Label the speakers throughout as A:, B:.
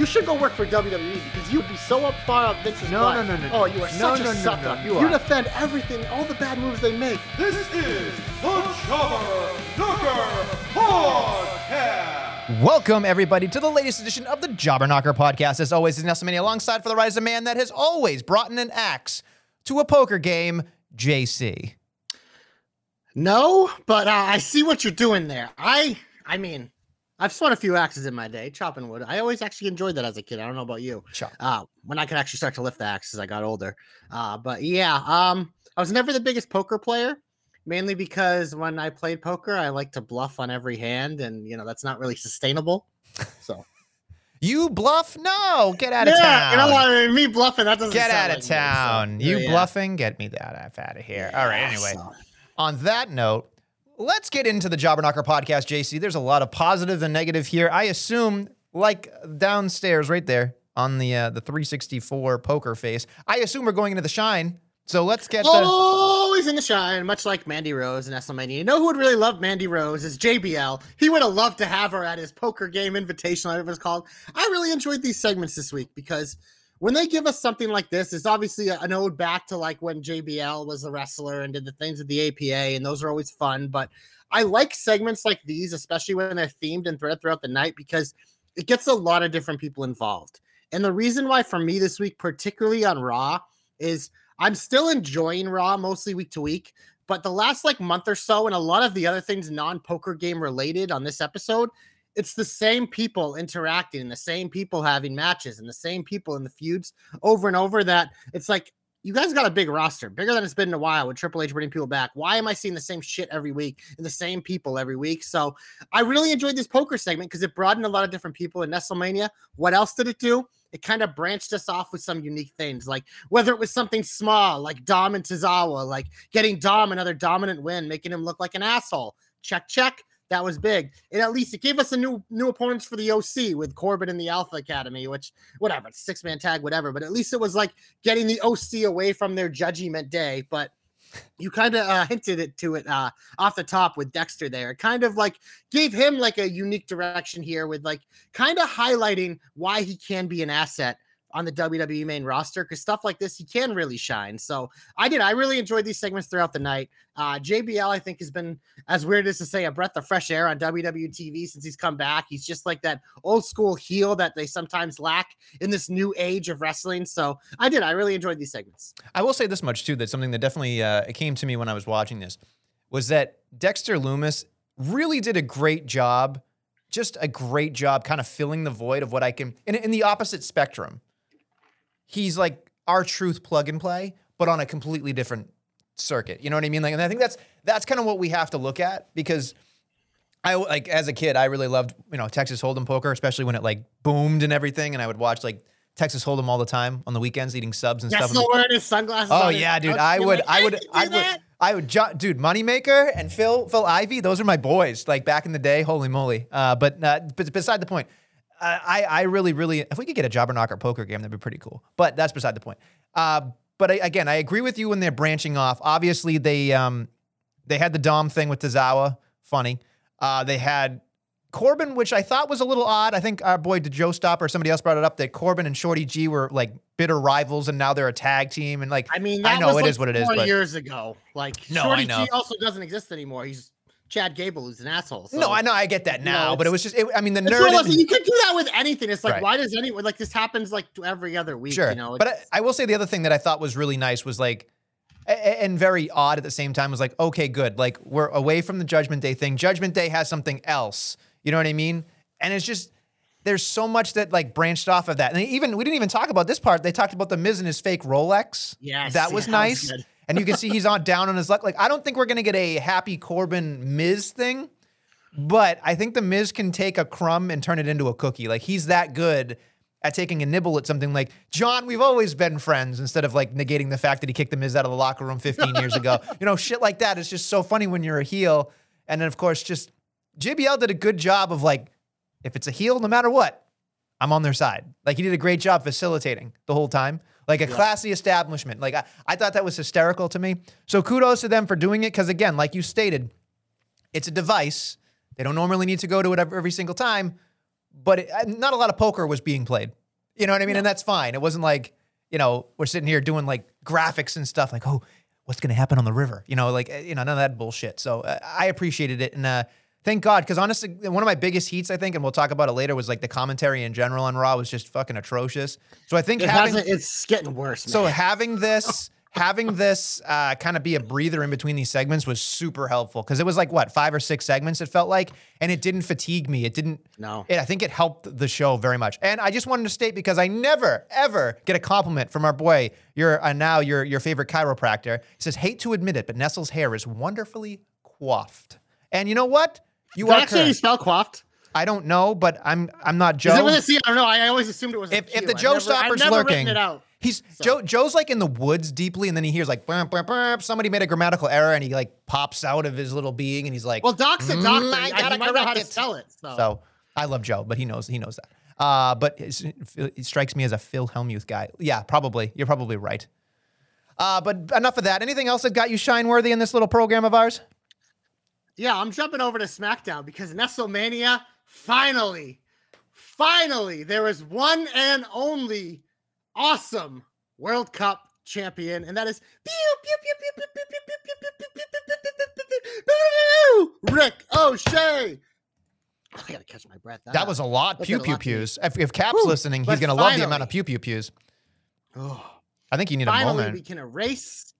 A: You should go work for WWE because you'd be so up far up Vince's
B: No,
A: butt.
B: no, no, no, no.
A: Oh, you are
B: No,
A: such
B: no,
A: a
B: no,
A: sucker.
B: no, you are.
A: defend everything, all the bad moves they make.
C: This is the Jobber Knocker Podcast.
D: Welcome, everybody, to the latest edition of the Jobber Knocker podcast. As always, is Nestlemania alongside for the rise of man that has always brought in an axe to a poker game, JC.
A: No, but uh, I see what you're doing there. I, I mean, I've swung a few axes in my day, chopping wood. I always actually enjoyed that as a kid. I don't know about you.
D: Chop.
A: Uh, when I could actually start to lift the axe as I got older. Uh, but yeah, um, I was never the biggest poker player, mainly because when I played poker, I like to bluff on every hand, and you know that's not really sustainable. So
D: You bluff? No, get out of
A: yeah,
D: town.
A: you know what I mean? Me bluffing that doesn't
D: Get out
A: like
D: of
A: me, so,
D: town. you
A: yeah.
D: bluffing? Get me that out of here. All right, anyway.
A: so-
D: On that note, let's get into the Jobber Knocker podcast, JC. There's a lot of positive and negative here. I assume, like downstairs right there on the uh, the 364 poker face, I assume we're going into the shine. So let's get the.
A: Always in the shine, much like Mandy Rose and WrestleMania. You know who would really love Mandy Rose is JBL. He would have loved to have her at his poker game invitational, whatever it's called. I really enjoyed these segments this week because when they give us something like this, it's obviously an ode back to like when JBL was a wrestler and did the things with the APA, and those are always fun. But I like segments like these, especially when they're themed and thread throughout the night, because it gets a lot of different people involved. And the reason why for me this week, particularly on Raw, is I'm still enjoying Raw mostly week to week, but the last like month or so, and a lot of the other things non poker game related on this episode, it's the same people interacting the same people having matches and the same people in the feuds over and over. That it's like you guys got a big roster, bigger than it's been in a while with Triple H bringing people back. Why am I seeing the same shit every week and the same people every week? So I really enjoyed this poker segment because it broadened a lot of different people in Nestlemania. What else did it do? It kind of branched us off with some unique things, like whether it was something small, like Dom and Tozawa, like getting Dom another dominant win, making him look like an asshole. Check, check. That was big. And at least it gave us a new new opponents for the OC with Corbin and the Alpha Academy, which whatever, six man tag, whatever. But at least it was like getting the OC away from their judgment day. But you kind of uh, hinted it to it uh, off the top with Dexter there. It kind of like gave him like a unique direction here with like kind of highlighting why he can be an asset on the WWE main roster because stuff like this he can really shine. So I did. I really enjoyed these segments throughout the night. Uh, JBL I think has been as weird as to say a breath of fresh air on WWE TV since he's come back. He's just like that old school heel that they sometimes lack in this new age of wrestling. So I did. I really enjoyed these segments.
D: I will say this much too. That something that definitely uh, came to me when I was watching this was that Dexter Lumis really did a great job, just a great job, kind of filling the void of what I can in, in the opposite spectrum. He's like R-Truth plug and play, but on a completely different circuit. You know what I mean? Like, and I think that's that's kind of what we have to look at because. I like as a kid, I really loved you know Texas Hold'em poker, especially when it like boomed and everything, and I would watch like Texas Hold'em all the time on the weekends, eating subs and stuff.
A: wearing his sunglasses.
D: Oh yeah, dude. I would,
A: like,
D: I would,
A: can do
D: I would,
A: that."
D: I would, dude. Moneymaker and Phil, Phil Ivey. Those are my boys. Like back in the day. Holy moly. Uh, but, uh, but beside the point. Uh, I, I really, really, if we could get a jobber knocker poker game, that'd be pretty cool. But that's beside the point. Uh, but I, again, I agree with you when they're branching off. Obviously, they, um, they had the Dom thing with Tozawa. Funny. Uh, they had Corbin, which I thought was a little odd. I think our boy did Joe Stop or somebody else brought it up that Corbin and Shorty G were like bitter rivals, and now they're a tag team. And like,
A: I mean,
D: I know it
A: like
D: is what it is, but
A: years ago, like
D: No,
A: Shorty
D: I know.
A: G also doesn't exist anymore. He's Chad Gable, who's an asshole. So.
D: no, I know, I get that now, but it was just, it, I mean, the nerd.
A: you could do that with anything. It's like,
D: Right.
A: why does anyone like this happens like every other week?
D: Sure,
A: you know,
D: but I, I will say the other thing that I thought was really nice was like, and very odd at the same time was like, okay, good, like we're away from the Judgment Day thing. Judgment Day has something else. You know what I mean? And it's just there's so much that like branched off of that. And even we didn't even talk about this part. They talked about the Miz and his fake Rolex.
A: Yes,
D: that was
A: yeah, that was
D: nice. And you can see he's on down on his luck. Like I don't think we're gonna get a happy Corbin Miz thing, but I think the Miz can take a crumb and turn it into a cookie. Like he's that good at taking a nibble at something like John. We've always been friends instead of like negating the fact that he kicked the Miz out of the locker room 15 years ago. You know, shit like that is just so funny when you're a heel. And then of course, just JBL did a good job of like, if it's a heel, no matter what, I'm on their side. Like he did a great job facilitating the whole time. Like a classy establishment. Like I, I thought that was hysterical to me. So kudos to them for doing it. Cause again, like you stated, it's a device. They don't normally need to go to it every, single time, but it, not a lot of poker was being played. You know what I mean? And that's fine. It wasn't like, you know, we're sitting here doing like graphics and stuff like, oh, what's going to happen on the river? You know, like, uh, you know, none of that bullshit. So uh, I appreciated it. And uh, thank God, because honestly, one of my biggest heats, I think, and we'll talk about it later, was like the commentary in general on Raw was just fucking atrocious. So I think
A: It
D: having.
A: it's getting worse.
D: So having this, having this uh, kind of be a breather in between these segments was super helpful because it was like what five or six segments it felt like, and it didn't fatigue me. It didn't.
A: No.
D: It, I think it helped the show very much. And I just wanted to state because I never ever get a compliment from our boy, your uh, now your your favorite chiropractor. He says, "Hate to admit it, but Nestle's hair is wonderfully coiffed." And you know what? You
A: Is
D: are
A: actually spell coiffed?
D: I don't know, but I'm I'm not Joe
A: Is it with a C? I don't know. I always assumed it was. a
D: if, if the Joe
A: never-
D: Stopper's lurking,
A: it out.
D: he's
A: So-
D: Joe. Joe's like in the woods deeply, and then he hears like burp, burp, burp. somebody made a grammatical error, and he like pops out of his little being, and he's like,
A: Well, Doc's a
D: "Mm,
A: doctor.
D: I
A: I
D: gotta
A: know how
D: correct
A: to
D: it."
A: spell it. So.
D: So I love Joe, but he knows he knows that. Uh, but it strikes me as a Phil Hellmuth guy. Yeah, probably. You're probably right. Uh, but enough of that. Anything else that got you shine worthy in this little program of ours?
A: yeah, I'm jumping over to SmackDown because WrestleMania finally, finally, there is one and only awesome World Cup champion, and that is Rick O'Shea. I gotta catch my breath.
D: That, that was a lot.
A: That
D: pew pew pews. If, if Cap's
A: Woo,
D: listening, he's gonna finally, love the amount of pew pew pews.
A: Oh,
D: I think you need
A: finally a
D: moment.
A: We can erase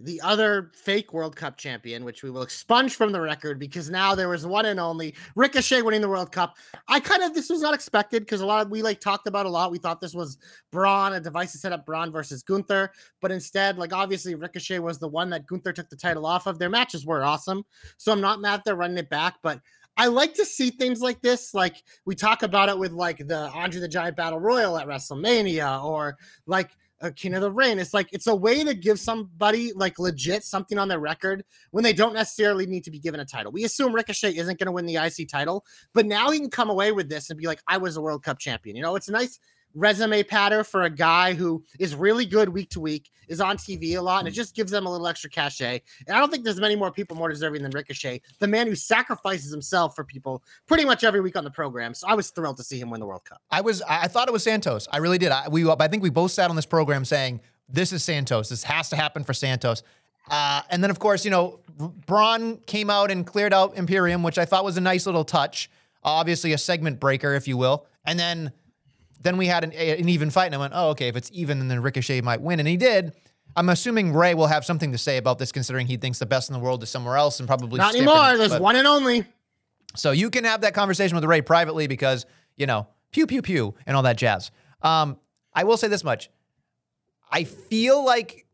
A: the other fake World Cup champion, which we will expunge from the record because now there was one and only Ricochet winning the World Cup. I kind of this was not expected because a lot of we like talked about a lot. We thought this was Braun, a device to set up Braun versus Gunther, but instead, like obviously Ricochet was the one that Gunther took the title off of. Their matches were awesome, so I'm not mad they're running it back, but. I like to see things like this. Like we talk about it with like the Andre the Giant Battle Royal at WrestleMania, or like Uh, a King of the Ring. It's like it's a way to give somebody like legit something on their record when they don't necessarily need to be given a title. We assume Ricochet isn't going to win the IC title, but now he can come away with this and be like, I was a World Cup champion. You know, it's nice resume patter for a guy who is really good week to week, is on TV a lot, and it just gives them a little extra cachet. And I don't think there's many more people more deserving than Ricochet, the man who sacrifices himself for people pretty much every week on the program. So I was thrilled to see him win the World Cup.
D: I was I I thought it was Santos. I really did. I, we I think we both sat on this program saying this is Santos. This has to happen for Santos. Uh, and then of course you know Braun came out and cleared out Imperium, which I thought was a nice little touch. obviously a segment breaker, if you will. And then then we had an, an even fight, and I went, oh okay, if it's even, then Ricochet might win, and he did. I'm assuming Ray will have something to say about this, considering he thinks the best in the world is somewhere else, and probably
A: Not anymore. There's
D: but-
A: one and only.
D: so you can have that conversation with Ray privately because, you know, pew, pew, pew, and all that jazz. Um, I will say this much. I feel like,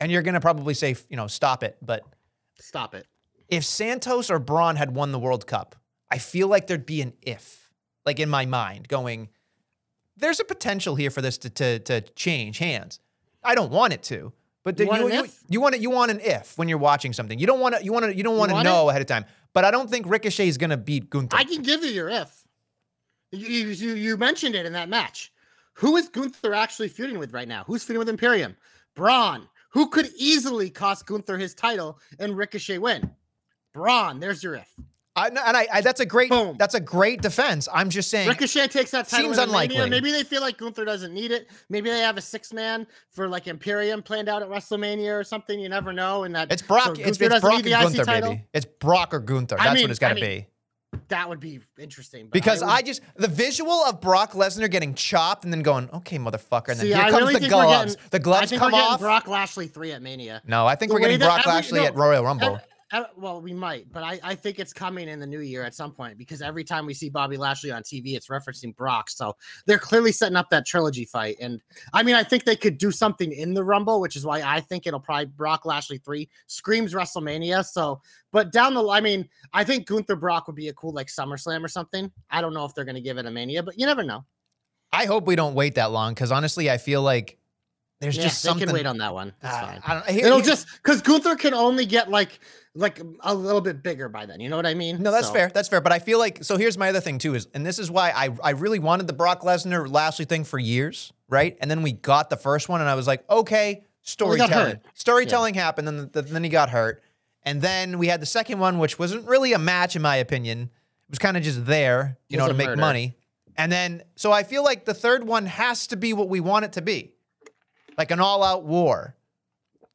D: and you're going to probably say, you know, stop it, but
A: Stop it.
D: if Santos or Braun had won the World Cup, I feel like there'd be an if, like in my mind, going, there's a potential here for this to, to, to change hands. I don't want it to. But
A: You
D: the-
A: want
D: you,
A: an
D: you,
A: if?
D: you want it. You want an if when you're watching something. You don't want to. You want to. You don't want to know ahead of time. But I don't think Ricochet is going to beat Gunther.
A: I can give you your if. You, you, you mentioned it in that match. Who is Gunther actually feuding with right now? Who's feuding with Imperium? Braun. Who could easily cost Gunther his title and Ricochet win? Braun. There's your if.
D: I, and I, I that's a great
A: Boom.
D: that's a great defense. I'm just saying
A: Ricochet takes that title.
D: Seems
A: in Mania.
D: unlikely.
A: Maybe they feel like Gunther doesn't need it. Maybe they have a six man for like Imperium planned out at WrestleMania or something. You never know. And that
D: it's Brock.
A: so
D: it's, it's Brock
A: need
D: and
A: the IC
D: Gunther,
A: title.
D: baby. It's Brock or Gunther.
A: I
D: That's
A: mean-
D: what it's got to
A: I mean,
D: be.
A: That would be interesting. but
D: Because
A: would-
D: I, just the visual of Brock Lesnar getting chopped and then going, okay, motherfucker, and then
A: See,
D: here
A: I
D: comes
A: really
D: the gloves.
A: getting-
D: the gloves I
A: think
D: come
A: we're getting
D: off.
A: Brock Lashley three at Mania.
D: no, I think
A: the
D: we're getting Brock Lashley
A: no,
D: at Royal Rumble.
A: uh, well, we might, but I, I think it's coming in the new year at some point because every time we see Bobby Lashley on TV, it's referencing Brock. So they're clearly setting up that trilogy fight. And I mean, I think they could do something in the Rumble, which is why I think it'll probably Brock Lashley 3 screams WrestleMania. So, but down the I mean, I think Gunther Brock would be a cool like SummerSlam or something. I don't know if they're going to give it a Mania, but you never know.
D: I hope we don't wait that long because honestly, I feel like there's
A: yeah,
D: just
A: they
D: something.
A: can wait on that one. That's
D: Uh,
A: fine.
D: I don't, here-
A: It'll
D: here-
A: just because Gunther can only get like like a little bit bigger by then. You know what I mean?
D: No, that's
A: So-
D: fair. That's fair. But I feel like so. Here's my other thing too is, and this is why I I really wanted the Brock Lesnar Lashley thing for years, right? And then we got the first one, and I was like, okay,
A: Well,
D: storytelling.
A: hurt.
D: Storytelling happened, and then, then he got hurt, and then we had the second one, which wasn't really a match in my opinion. It was kind of just there, you know, to make
A: murder.
D: money. And then so I feel like the third one has to be what we want it to be, like an all-out war,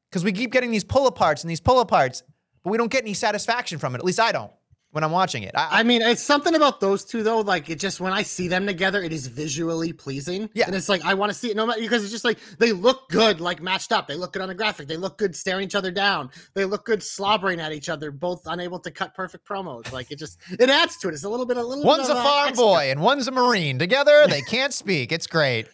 D: because we keep getting these pull aparts and these pull aparts, but we don't get any satisfaction from it. At least I don't when I'm watching it. I,
A: I mean, it's something about those two though. Like it just when I see them together, it is visually pleasing.
D: Yeah.
A: and it's like I want to see it no matter because it's just like they look good, like matched up. They look good on the graphic. They look good staring each other down. They look good slobbering at each other, both unable to cut perfect promos. Like it just it adds to it. It's a little bit a little.
D: One's
A: bit
D: a farm
A: extra.
D: boy and one's a marine. Together, they can't speak. It's great.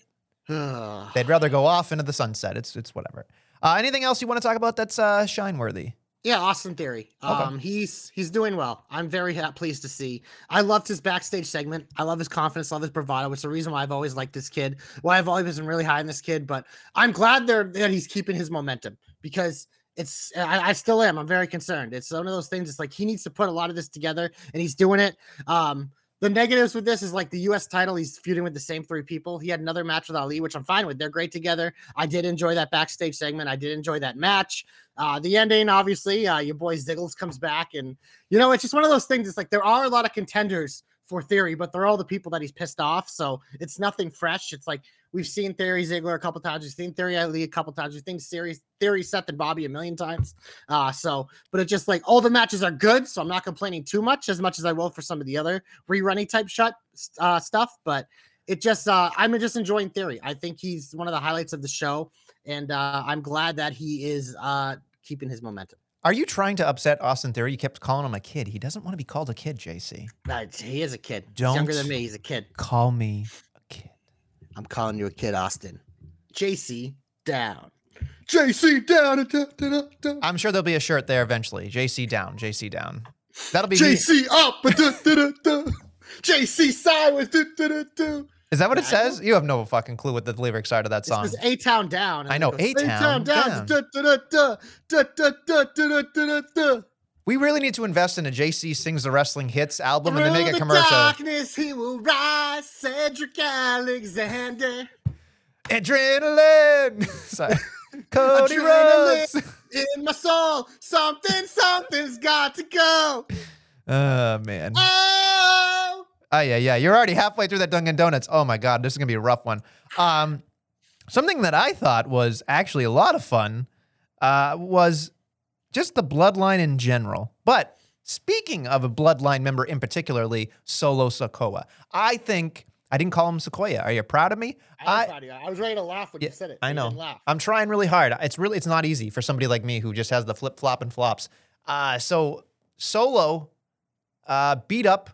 D: They'd rather go off into the sunset. It's it's whatever. Uh, anything else you want to talk about that's uh, shine worthy?
A: Yeah, Austin Theory.
D: Okay.
A: Um, he's he's doing well. I'm very ha- pleased to see. I loved his backstage segment. I love his confidence, love his bravado. It's the reason why I've always liked this kid. Why I've always been really high on this kid. But I'm glad they're, that he's keeping his momentum because it's. I, I still am. I'm very concerned. It's one of those things. It's like he needs to put a lot of this together, and he's doing it. Um, the negatives with this is like the U.S. title. He's feuding with the same three people. He had another match with Ali, which I'm fine with. They're great together. I did enjoy that backstage segment. I did enjoy that match. Uh, the ending, obviously, uh, your boy Ziggles comes back, and you know, it's just one of those things. It's like there are a lot of contenders for Theory, but they're all the people that he's pissed off. So it's nothing fresh. It's like we've seen Theory Ziggler a couple times, we've seen Theory Ali a couple times, we've seen Theory Theory Seth and Bobby a million times. Uh, so, but it's just like all the matches are good, so I'm not complaining too much as much as I will for some of the other rerunning type shut uh, stuff. But it just, uh, I'm just enjoying Theory. I think he's one of the highlights of the show, and uh, I'm glad that he is uh, keeping his momentum.
D: Are you trying to upset Austin Theory? You kept calling him a kid. He doesn't want to be called a kid, JC.
A: Uh, he is a kid. He's younger than me. He's a kid.
D: Call me.
A: I'm calling you a kid, Austin. JC down. JC down. da, da, da, da.
D: I'm sure there'll be a shirt there eventually. JC down. JC down. That'll be me.
A: JC up. da, da, da, da. JC sideways. Da, da, da, da.
D: Is that what it
A: Yeah, I know.
D: says? You have no fucking clue what the lyrics are to that song.
A: just A Town down.
D: I know, A-Town
A: down.
D: down. We really need to invest in a JC Sings the Wrestling Hits album Through and then make a commercial.
A: Darkness, he will rise, Cedric Alexander.
D: Adrenaline. Sorry. Cody
A: Adrenaline
D: Rhodes.
A: In my soul, something, something's got to go.
D: Oh, man.
A: Oh.
D: Oh, yeah, yeah. You're already halfway through that Dunkin' Donuts. Oh, my God. This is going to be a rough one. Um, something that I thought was actually a lot of fun uh, was just the bloodline in general. But speaking of a bloodline member in particularly, Solo Sikoa, I think I didn't call him Sequoia. Are you proud of me?
A: I,
D: I-
A: proud of you. I was ready to laugh when
D: Yeah,
A: you said it.
D: I know. I'm trying really hard. It's really it's not easy for somebody like me who just has the flip flop and flops. Uh, so Solo uh, beat up,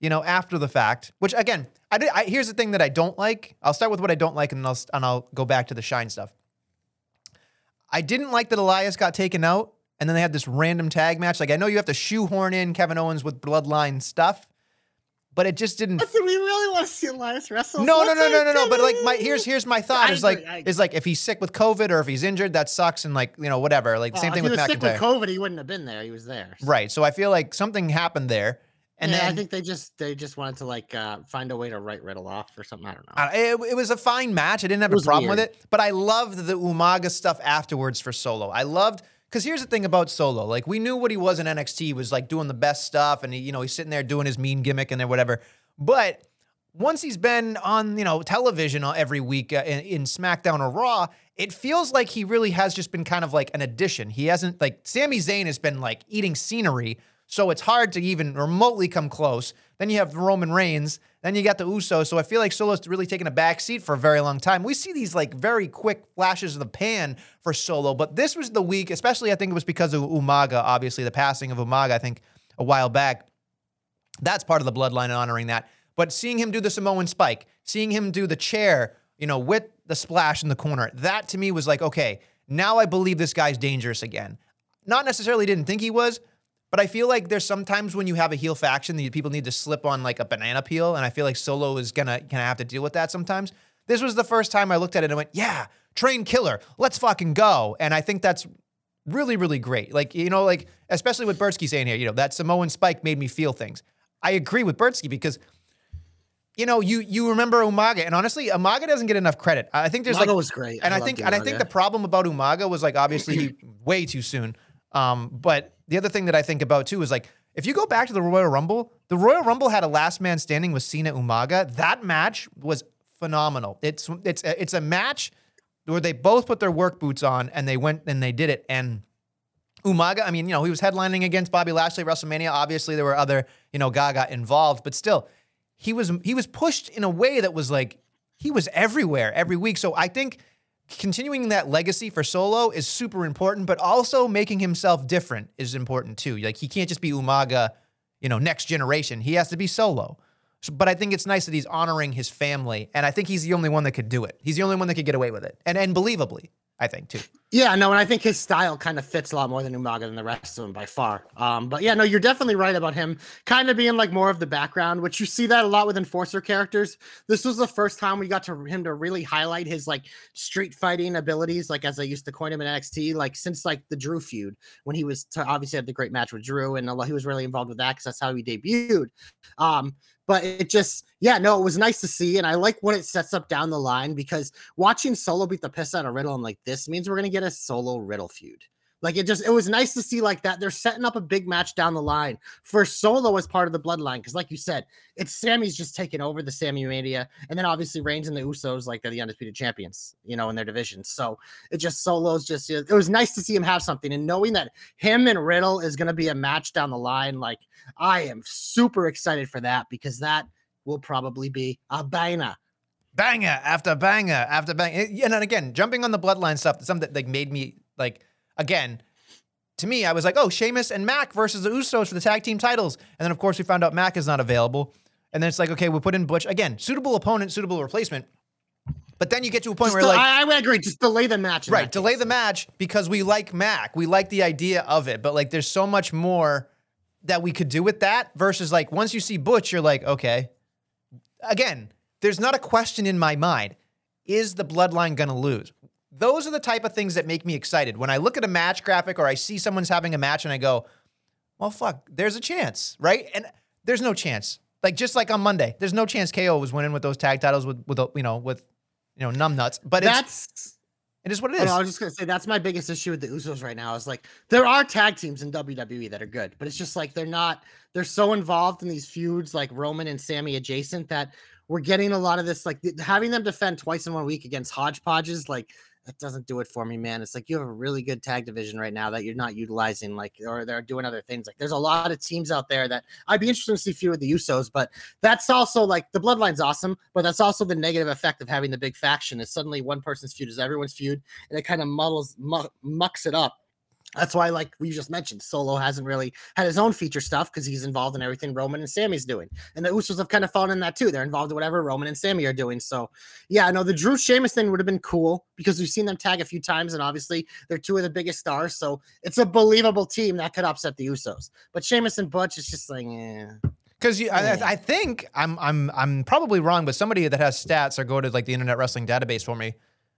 D: you know, after the fact. Which again, I, did, I here's the thing that I don't like. I'll start with what I don't like, and then I'll and I'll go back to the shine stuff. I didn't like that Elias got taken out, and then they had this random tag match. Like I know you have to shoehorn in Kevin Owens with bloodline stuff, but it just didn't
A: But do we really want to see Elias wrestle?
D: no, no, no, no, no, no. But like, my here's here's my thought is like
A: agree, I agree.
D: is like if he's sick with COVID or if he's injured, that sucks, and like you know whatever. Like same
A: if
D: thing with
A: was sick with COVID, he wouldn't have been there. He was there.
D: right? So I feel like something happened there, and
A: yeah,
D: then
A: I think they just they just wanted to like uh, find a way to write Riddle off or something. I don't know.
D: it, it was a fine match. I didn't have a problem with it, but I loved the Umaga stuff afterwards for Solo. I loved because here's the thing about Solo. Like we knew what he was in NXT He was like doing the best stuff, and he, you know he's sitting there doing his mean gimmick and then whatever. But once he's been on you know television every week uh, in, in SmackDown or Raw, it feels like he really has just been kind of like an addition. He hasn't like Sami Zayn has been like eating scenery, so it's hard to even remotely come close. Then you have Roman Reigns, Then you got the Usos. So I feel like Solo's really taken a back seat for a very long time. We see these like very quick flashes of the pan for Solo, but this was the week, especially I think it was because of Umaga, obviously, the passing of Umaga, I think a while back. That's part of the bloodline and honoring that. But seeing him do the Samoan spike, seeing him do the chair, you know, with the splash in the corner, that to me was like, okay, now I believe this guy's dangerous again. Not necessarily didn't think he was, but I feel like there's sometimes when you have a heel faction that people need to slip on like a banana peel, and I feel like Solo is gonna gonna have to deal with that sometimes. This was the first time I looked at it and went, "Yeah, train killer, let's fucking go!" And I think that's really really great. Like you know, like especially with Bertsky saying here, you know, that Samoan spike made me feel things. I agree with Bertsky because. You know, you you remember Umaga, and honestly, Umaga doesn't get enough credit. I think there's
A: Umaga
D: like
A: was great.
D: and I,
A: I
D: think and I think the problem about Umaga was like obviously way too soon. Um, but the other thing that I think about too is like if you go back to the Royal Rumble, the Royal Rumble had a last man standing with Cena Umaga. That match was phenomenal. It's it's it's a match where they both put their work boots on and they went and they did it. And Umaga, I mean, you know, he was headlining against Bobby Lashley WrestleMania. Obviously, there were other, you know, Gaga involved, but still, he was he was pushed in a way that was like he was everywhere every week. So I think continuing that legacy for Solo is super important, but also making himself different is important too. Like he can't just be Umaga, you know, next generation. He has to be Solo. So, but I think it's nice that he's honoring his family, and I think he's the only one that could do it. He's the only one that could get away with it, and and believably, I think too.
A: Yeah, no, and I think his style kind of fits a lot more than Umaga than the rest of them by far. Um, but yeah, no, you're definitely right about him kind of being like more of the background, which you see that a lot with enforcer characters. This was the first time we got to him to really highlight his like street fighting abilities, like as I used to coin him in NXT, like since like the Drew feud when he was t- obviously had the great match with Drew, and he was really involved with that because that's how he debuted. Um, but it just yeah no it was nice to see and i like what it sets up down the line because watching solo beat the piss out of riddle i'm like this means we're gonna get a solo riddle feud like it just it was nice to see like that they're setting up a big match down the line for solo as part of the bloodline because like you said it's sami's just taking over the sammy mania and then obviously reigns and the usos like they're the undisputed champions you know in their division so it just solos just it was nice to see him have something and knowing that him and riddle is to be a match down the line like I am super excited for that because that will probably be a banger.
D: banger after banger after banger. And then again, jumping on the bloodline stuff, something that like made me like again. To me, I was like, oh, Sheamus and Mac versus the Usos for the tag team titles. And then, of course, we found out Mac is not available. And then it's like, okay, we'll put in Butch. Again, suitable opponent, suitable replacement. But then you get to a point
A: Just
D: where,
A: del-
D: like,
A: I, I would agree. Just delay the match.
D: right, delay
A: case.
D: the match because we like Mac. We like the idea of it. But, like, there's so much more that we could do with that versus, like, once you see Butch, you're like, okay. Again, there's not a question in my mind. Is the bloodline going to lose? Those are the type of things that make me excited. When I look at a match graphic or I see someone's having a match and I go, well, fuck, there's a chance, right? And there's no chance. Like just like on Monday, there's no chance KO was winning with those tag titles with with you know with you know numb nuts. But
A: That's.
D: it is what it is.
A: I was just gonna say that's my biggest issue with the Usos right now. Is like there are tag teams in WWE that are good, but it's just like they're not. They're so involved in these feuds, like Roman and Sami adjacent, that we're getting a lot of this. Like having them defend twice in one week against hodgepodges, like that doesn't do it for me, man. It's like you have a really good tag division right now that you're not utilizing, like, or they're doing other things. Like, there's a lot of teams out there that I'd be interested to see feud with the Usos, but that's also like the Bloodline's awesome, but that's also the negative effect of having the big faction. Is suddenly one person's feud is everyone's feud, and it kind of muddles, mu- mucks it up. That's why, like we just mentioned, Solo hasn't really had his own feature stuff because he's involved in everything Roman and Sami's doing. And the Usos have kind of fallen in that too. They're involved in whatever Roman and Sammy are doing. So, yeah, no, the Drew Sheamus thing would have been cool because we've seen them tag a few times, and obviously they're two of the biggest stars. So it's a believable team that could upset the Usos. But Sheamus and Butch is just like, eh.
D: Because I,
A: Yeah.
D: I think I'm I'm I'm probably wrong, but somebody that has stats or go to like the Internet Wrestling database for me,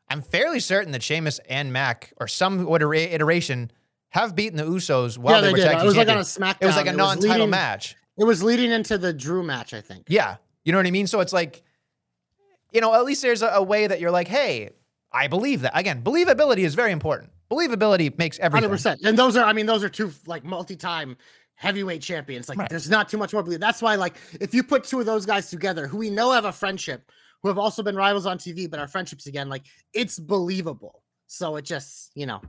D: I'm fairly certain that Sheamus and Mac or some iteration have beaten the Usos while
A: yeah,
D: they,
A: they
D: were
A: did.
D: tag
A: It was like on a. SmackDown.
D: It was like a non-title
A: leading-
D: match.
A: It was leading into the Drew match, I think.
D: Yeah, you know what I mean. So it's like, you know, at least there's a, a way that you're like, hey, I believe that. Again, believability is very important. Believability makes everything.
A: Hundred percent. And those are, I mean, those are two like multi-time heavyweight champions. Like,
D: Right.
A: there's not too much more believe. That's why, like, if you put two of those guys together, who we know have a friendship, who have also been rivals on TV, but our friendships again, like, it's believable. So it just, you know,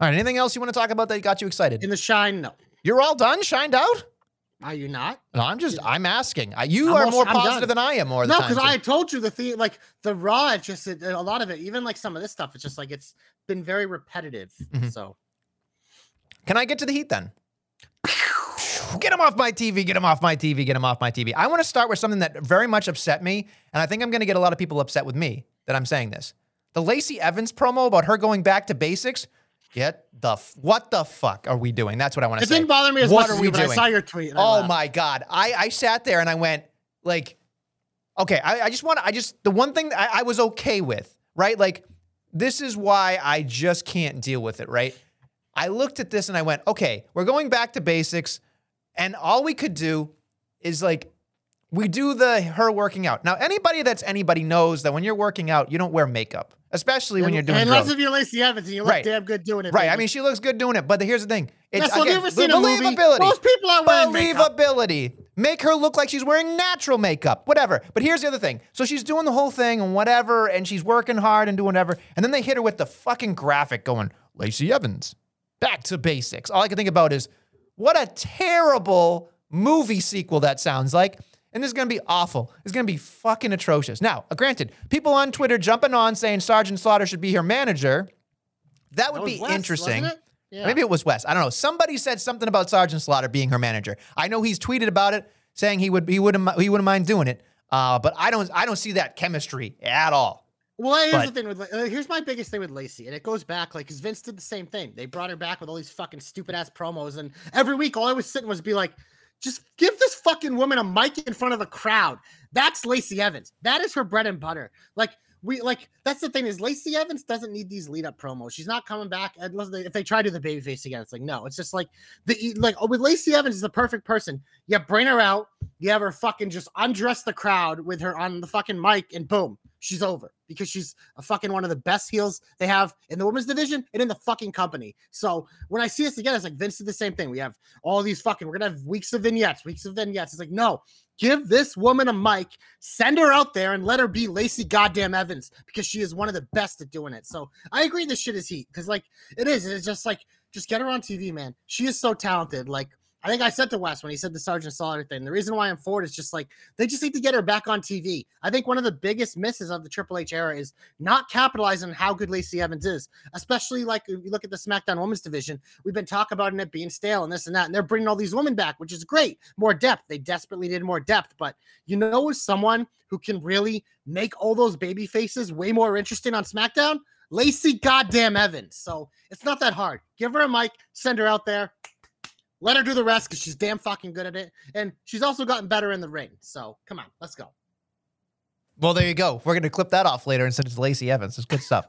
D: All right. Anything else you want to talk about that got you excited?
A: in the shine, no.
D: You're all done, shined out.
A: Are you not?
D: No, I'm just I'm asking. You
A: I'm
D: are
A: also-
D: more positive than I am more
A: No, because I told you the thing, like the raw. It's just it, a lot of it, even like some of this stuff. It's just like it's been very repetitive.
D: Mhm.
A: So
D: Can I get to the heat then? Get him off my TV, get him off my TV, get him off my TV. I want to start with something that very much upset me, and I think I'm going to get a lot of people upset with me that I'm saying this. The Lacey Evans promo about her going back to basics. Get the f- what the fuck are we doing? That's what I want to say.
A: it didn't bother me as
D: What
A: much
D: are
A: as
D: we
A: you, but I saw your tweet. and
D: Oh my god! I I sat there and I went like, okay, I, I just want to. I just the one thing I, I was okay with, right? Like, this is why I just can't deal with it, right? I looked at this and I went, okay, we're going back to basics, and all we could do is like. We do the her working out. Now, anybody that's anybody knows that when you're working out, you don't wear makeup, especially when you're doing
A: Unless
D: drugs.
A: if you're Lacey Evans and you look
D: Right.
A: damn good doing it.
D: Right. I mean, she looks good doing it, but here's the thing. It's
A: Yes, well, you
D: again,
A: ever seen a movie?
D: believability.
A: Most people are wearing makeup.
D: believability. Make her look like she's wearing natural makeup, whatever. But here's the other thing. So she's doing the whole thing and whatever, and she's working hard and doing whatever. And then they hit her with the fucking graphic going, Lacey Evans, back to basics. All I can think about is what a terrible movie sequel that sounds like. And this is going to be awful. It's going to be fucking atrocious. Now, uh, granted, people on Twitter jumping on saying Sergeant Slaughter should be her manager. That would
A: That
D: be interesting.
A: it? Yeah.
D: Maybe it was Wes. I don't know. Somebody said something about Sergeant Slaughter being her manager. I know he's tweeted about it, saying he would he wouldn't he wouldn't mind doing it. Uh, but I don't I don't see that chemistry at all.
A: Well, here's
D: But-
A: the thing with uh, here's my biggest thing with Lacey, and it goes back like because Vince did the same thing. They brought her back with all these fucking stupid ass promos, and every week all I was sitting was be like, just give this fucking woman a mic in front of a crowd. That's Lacey Evans. That is her bread and butter. Like we like that's the thing is Lacey Evans doesn't need these lead up promos. She's not coming back unless they, if they try to do the babyface again. It's like no, it's just like the like oh, with Lacey Evans is the perfect person. You bring her out, you have her fucking just undress the crowd with her on the fucking mic, and boom, she's over because she's a fucking one of the best heels they have in the women's division and in the fucking company. So when I see this again, it's like Vince did the same thing. We have all these fucking, we're gonna have weeks of vignettes, weeks of vignettes. It's like, no, give this woman a mic, send her out there and let her be Lacey goddamn Evans because she is one of the best at doing it. So I agree this shit is heat because like it is. It's just like just get her on TV, man. She is so talented. Like I think I said to Wes when he said the Sergeant Slaughter thing. The reason why I'm for it is just like they just need to get her back on TV. I think one of the biggest misses of the Triple H era is not capitalizing on how good Lacey Evans is, especially like if you look at the SmackDown Women's division. We've been talking about it being stale and this and that, and they're bringing all these women back, which is great. More depth. They desperately need more depth, but you know, someone who can really make all those baby faces way more interesting on SmackDown. Lacey goddamn Evans. So it's not that hard. Give her a mic, send her out there, let her do the rest because she's damn fucking good at it. And she's also gotten better in the ring. So come on, let's go.
D: Well, there you go. We're gonna clip that off later and send it to Lacey Evans. It's good stuff.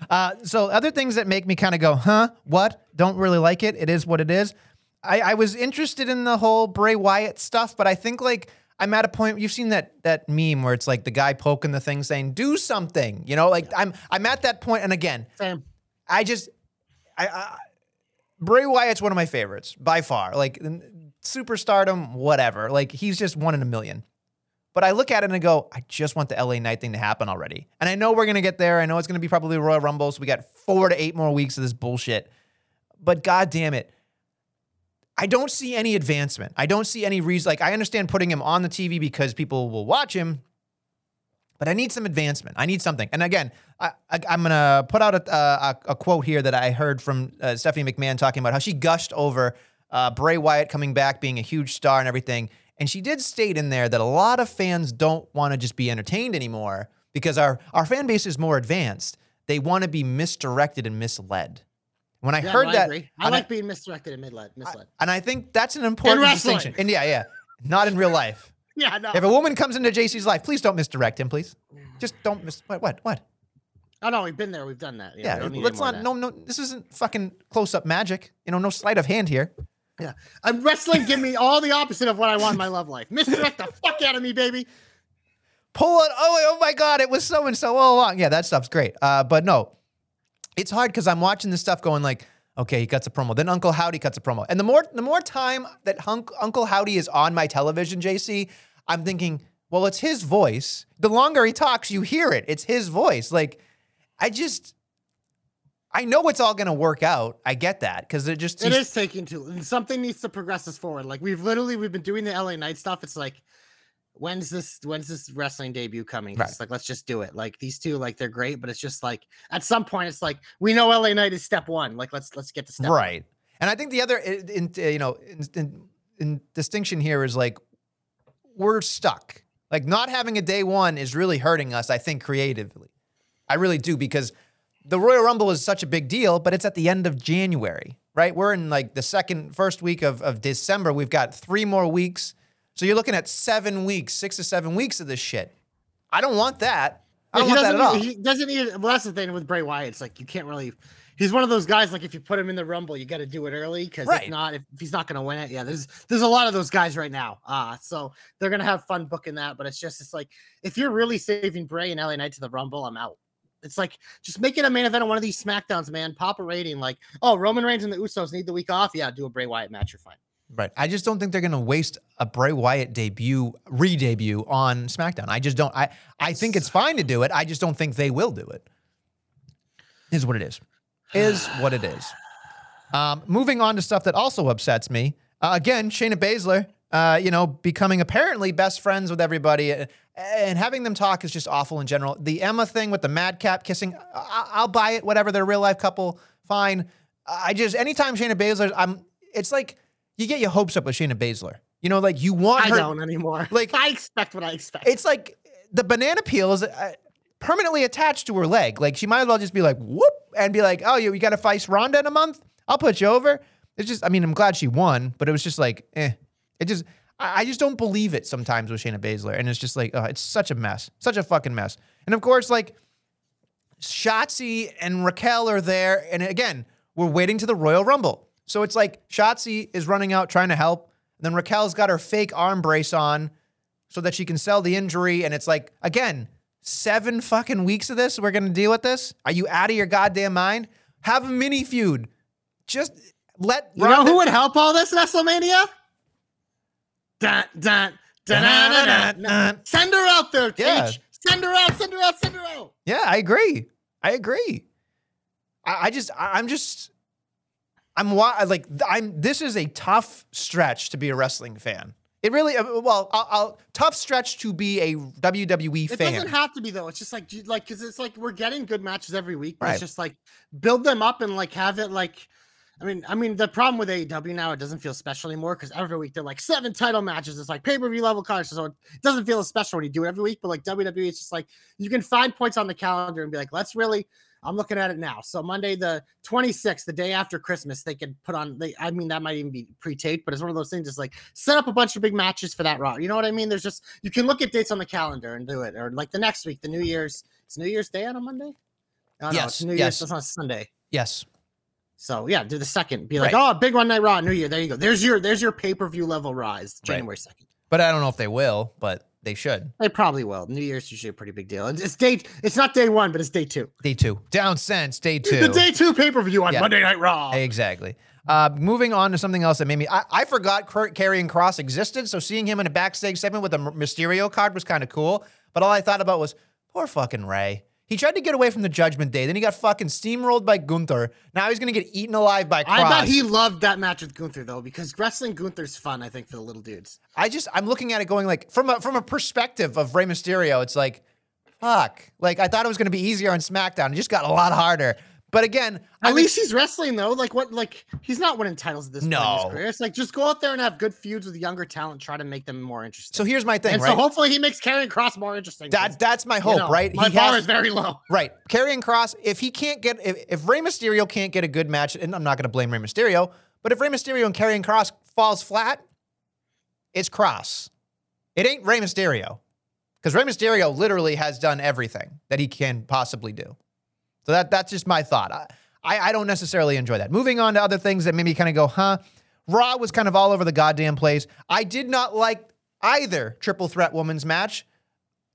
D: uh, so other things that make me kind of go, huh? What? Don't really like it. It is what it is. I, I was interested in the whole Bray Wyatt stuff, but I think like I'm at a point. You've seen that that meme where it's like the guy poking the thing, saying "Do something." You know, like I'm I'm at that point. And again,
A: Same.
D: I just, I, I Bray Wyatt's one of my favorites by far. Like superstardom, whatever. Like he's just one in a million. But I look at it and I go, I just want the LA Knight thing to happen already. And I know we're gonna get there. I know it's gonna be probably Royal Rumble, so we got four to eight more weeks of this bullshit. But god damn it. I don't see any advancement. I don't see any reason. Like, I understand putting him on the TV because people will watch him, but I need some advancement. I need something. And again, I, I, I'm going to put out a, a, a quote here that I heard from uh, Stephanie McMahon talking about how she gushed over uh, Bray Wyatt coming back, being a huge star and everything. And she did state in there that a lot of fans don't want to just be entertained anymore because our, our fan base is more advanced. They want to be misdirected and misled. When I
A: Yeah,
D: heard
A: no,
D: that.
A: I
D: and
A: like being misdirected and misled. Misled.
D: and I think that's an important distinction. And yeah, yeah, not in real life.
A: yeah, no.
D: If a woman comes into JC's life, please don't misdirect him, please. Just don't mis. What? What? What?
A: oh no, we've been there. We've done that.
D: Yeah,
A: we
D: let's not. No, no. This isn't fucking close-up magic. You know, no sleight of hand here.
A: Yeah, I'm wrestling. Give me all the opposite of what I want in my love life. Misdirect the fuck out of me, baby.
D: Pull it. Oh, oh my God! It was so and so all along. Yeah, that stuff's great. Uh, but no, it's hard because I'm watching this stuff going like, okay, he cuts a promo. Then Uncle Howdy cuts a promo, and the more the more time that Hunk, Uncle Howdy is on my television, JC, I'm thinking, well, it's his voice. The longer he talks, you hear it. It's his voice. Like, I just. I know it's all going to work out. I get that because it just
A: It is taking too. Something needs to progress us forward. Like we've literally we've been doing the LA Knight stuff. It's like, when's this when's this wrestling debut coming?
D: Right.
A: It's like let's just do it. Like these two, like they're great, but it's just like at some point, it's like we know LA Knight is step one. Like let's let's get to step one.
D: right. And I think the other, in, in, uh, you know, in, in, in distinction here is like we're stuck. Like not having a day one is really hurting us. I think creatively, I really do because the Royal Rumble is such a big deal, but it's at the end of January, right? We're in like the second, first week of, of December. We've got three more weeks. So you're looking at seven weeks, six to seven weeks of this shit. I don't want that. I don't
A: he
D: want that
A: doesn't.
D: at all.
A: He doesn't even. Well, that's the thing with Bray Wyatt. It's like you can't really. He's one of those guys. Like if you put him in the Rumble, you got to do it early because
D: Right.
A: if not, if, if he's not going to win it, yeah. There's there's a lot of those guys right now. Uh so they're gonna have fun booking that. But it's just it's like if you're really saving Bray and LA Knight to the Rumble, I'm out. It's like just make it a main event on one of these Smackdowns, man. Pop a rating. Like oh, Roman Reigns and the Usos need the week off. Yeah, do a Bray Wyatt match. You're fine.
D: Right. I just don't think they're going to waste a Bray Wyatt debut, re-debut on SmackDown. I just don't. I I think it's fine to do it. I just don't think they will do it. Is what it is. Is what it is. Um, moving on to stuff that also upsets me. Uh, again, Shayna Baszler. Uh, you know, becoming apparently best friends with everybody, uh, and having them talk is just awful in general. The Emma thing with the madcap kissing, I- I'll buy it. Whatever, they're a real life couple. Fine. I just anytime Shayna Baszler, I'm. It's like you get your hopes up with Shayna Baszler. You know, like you want
A: I
D: her.
A: don't anymore.
D: like-
A: I expect what I expect.
D: It's like the banana peel is uh, permanently attached to her leg. Like she might as well just be like whoop and be like, oh, you, you got to face Ronda in a month. I'll put you over. It's just, I mean, I'm glad she won, but it was just like, eh. It just, I, I just don't believe it sometimes with Shayna Baszler, and it's just like, oh, it's such a mess, such a fucking mess. And of course, like Shotzi and Raquel are there, and again, we're waiting to the Royal Rumble. So it's like Shotzi is running out trying to help, and then Raquel's got her fake arm brace on so that she can sell the injury. And it's like, again, seven fucking weeks of this, we're gonna deal with this. Are you out of your goddamn mind? Have a mini feud. Just let
A: You know who would help all this WrestleMania? Dun, dun, dun, dun, dun, dun, dun. Send her out there, Cage.
D: Yeah.
A: Send her out, send her out, send her out.
D: Yeah, I agree. I agree. I, I just, I- I'm just, I'm like, I'm. This is a tough stretch to be a wrestling fan. It really, uh, well, I'll, I'll tough stretch to be a WWE
A: It
D: fan.
A: It doesn't have to be though. It's just like like because it's like we're getting good matches every week. But
D: Right.
A: It's just like build them up and like have it like. I mean, I mean, the problem with AEW now, it doesn't feel special anymore because every week they're like seven title matches. It's like pay per view level cards, so it doesn't feel as special when you do it every week. But like WWE, it's just like you can find points on the calendar and be like, let's really. I'm looking at it now. So Monday, the 26th, the day after Christmas, they could put on. They, I mean, that might even be pre-taped, but it's one of those things. It's like set up a bunch of big matches for that Raw. You know what I mean? There's just you can look at dates on the calendar and do it, or like the next week, the New Year's. It's New Year's Day on a Monday. Oh, no, no,
D: Yes,
A: it's New
D: yes.
A: Year's. It's on a Sunday.
D: yes.
A: So yeah, do the second. Be like,
D: Right.
A: oh, big one night Raw, New Year. There you go. There's your there's your pay per view level rise, January second.
D: But I don't know if they will, but they should.
A: They probably will. New Year's usually a pretty big deal. And it's day. It's not day one, but it's day two.
D: Day two. Down sense, day two.
A: The day two pay per view on
D: Yeah.
A: Monday Night Raw.
D: Exactly. Uh, moving on to something else that made me, I, I forgot Kurt Karrion Kross existed. So seeing him in a backstage segment with a Mysterio card was kind of cool. But all I thought about was, poor fucking Ray. He tried to get away from the Judgment Day. Then he got fucking steamrolled by Gunther. Now he's to get eaten alive by Kross.
A: I bet he loved that match with Gunther though, because wrestling Gunther's fun. I think for the little dudes.
D: I just, I'm looking at it going like, from a, from a perspective of Rey Mysterio, it's like, fuck. Like, I thought it was to be easier on SmackDown. It just got a lot harder. But again, I
A: At
D: mean-
A: least he's wrestling though. Like what? Like he's not winning titles at this point in
D: No.
A: his career. It's like just go out there and have good feuds with younger talent. Try to make them more interesting.
D: so here's my thing,
A: and
D: right?
A: so hopefully he makes Karrion Kross more interesting.
D: that, that's my
A: you
D: hope,
A: know,
D: right?
A: My
D: he
A: bar
D: has-
A: is very low.
D: Right. Karrion Kross, if he can't get, if, if Rey Mysterio can't get a good match, and I'm not going to blame Rey Mysterio, but if Rey Mysterio and Karrion Kross falls flat, it's Kross. It ain't Rey Mysterio. Because Rey Mysterio literally has done everything that he can possibly do. So that that's just my thought. I, I, I don't necessarily enjoy that. Moving on to other things that made me kind of go, huh? Raw was kind of all over the goddamn place. I did not like either triple threat women's match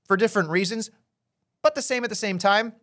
D: for different reasons, but the same at the same time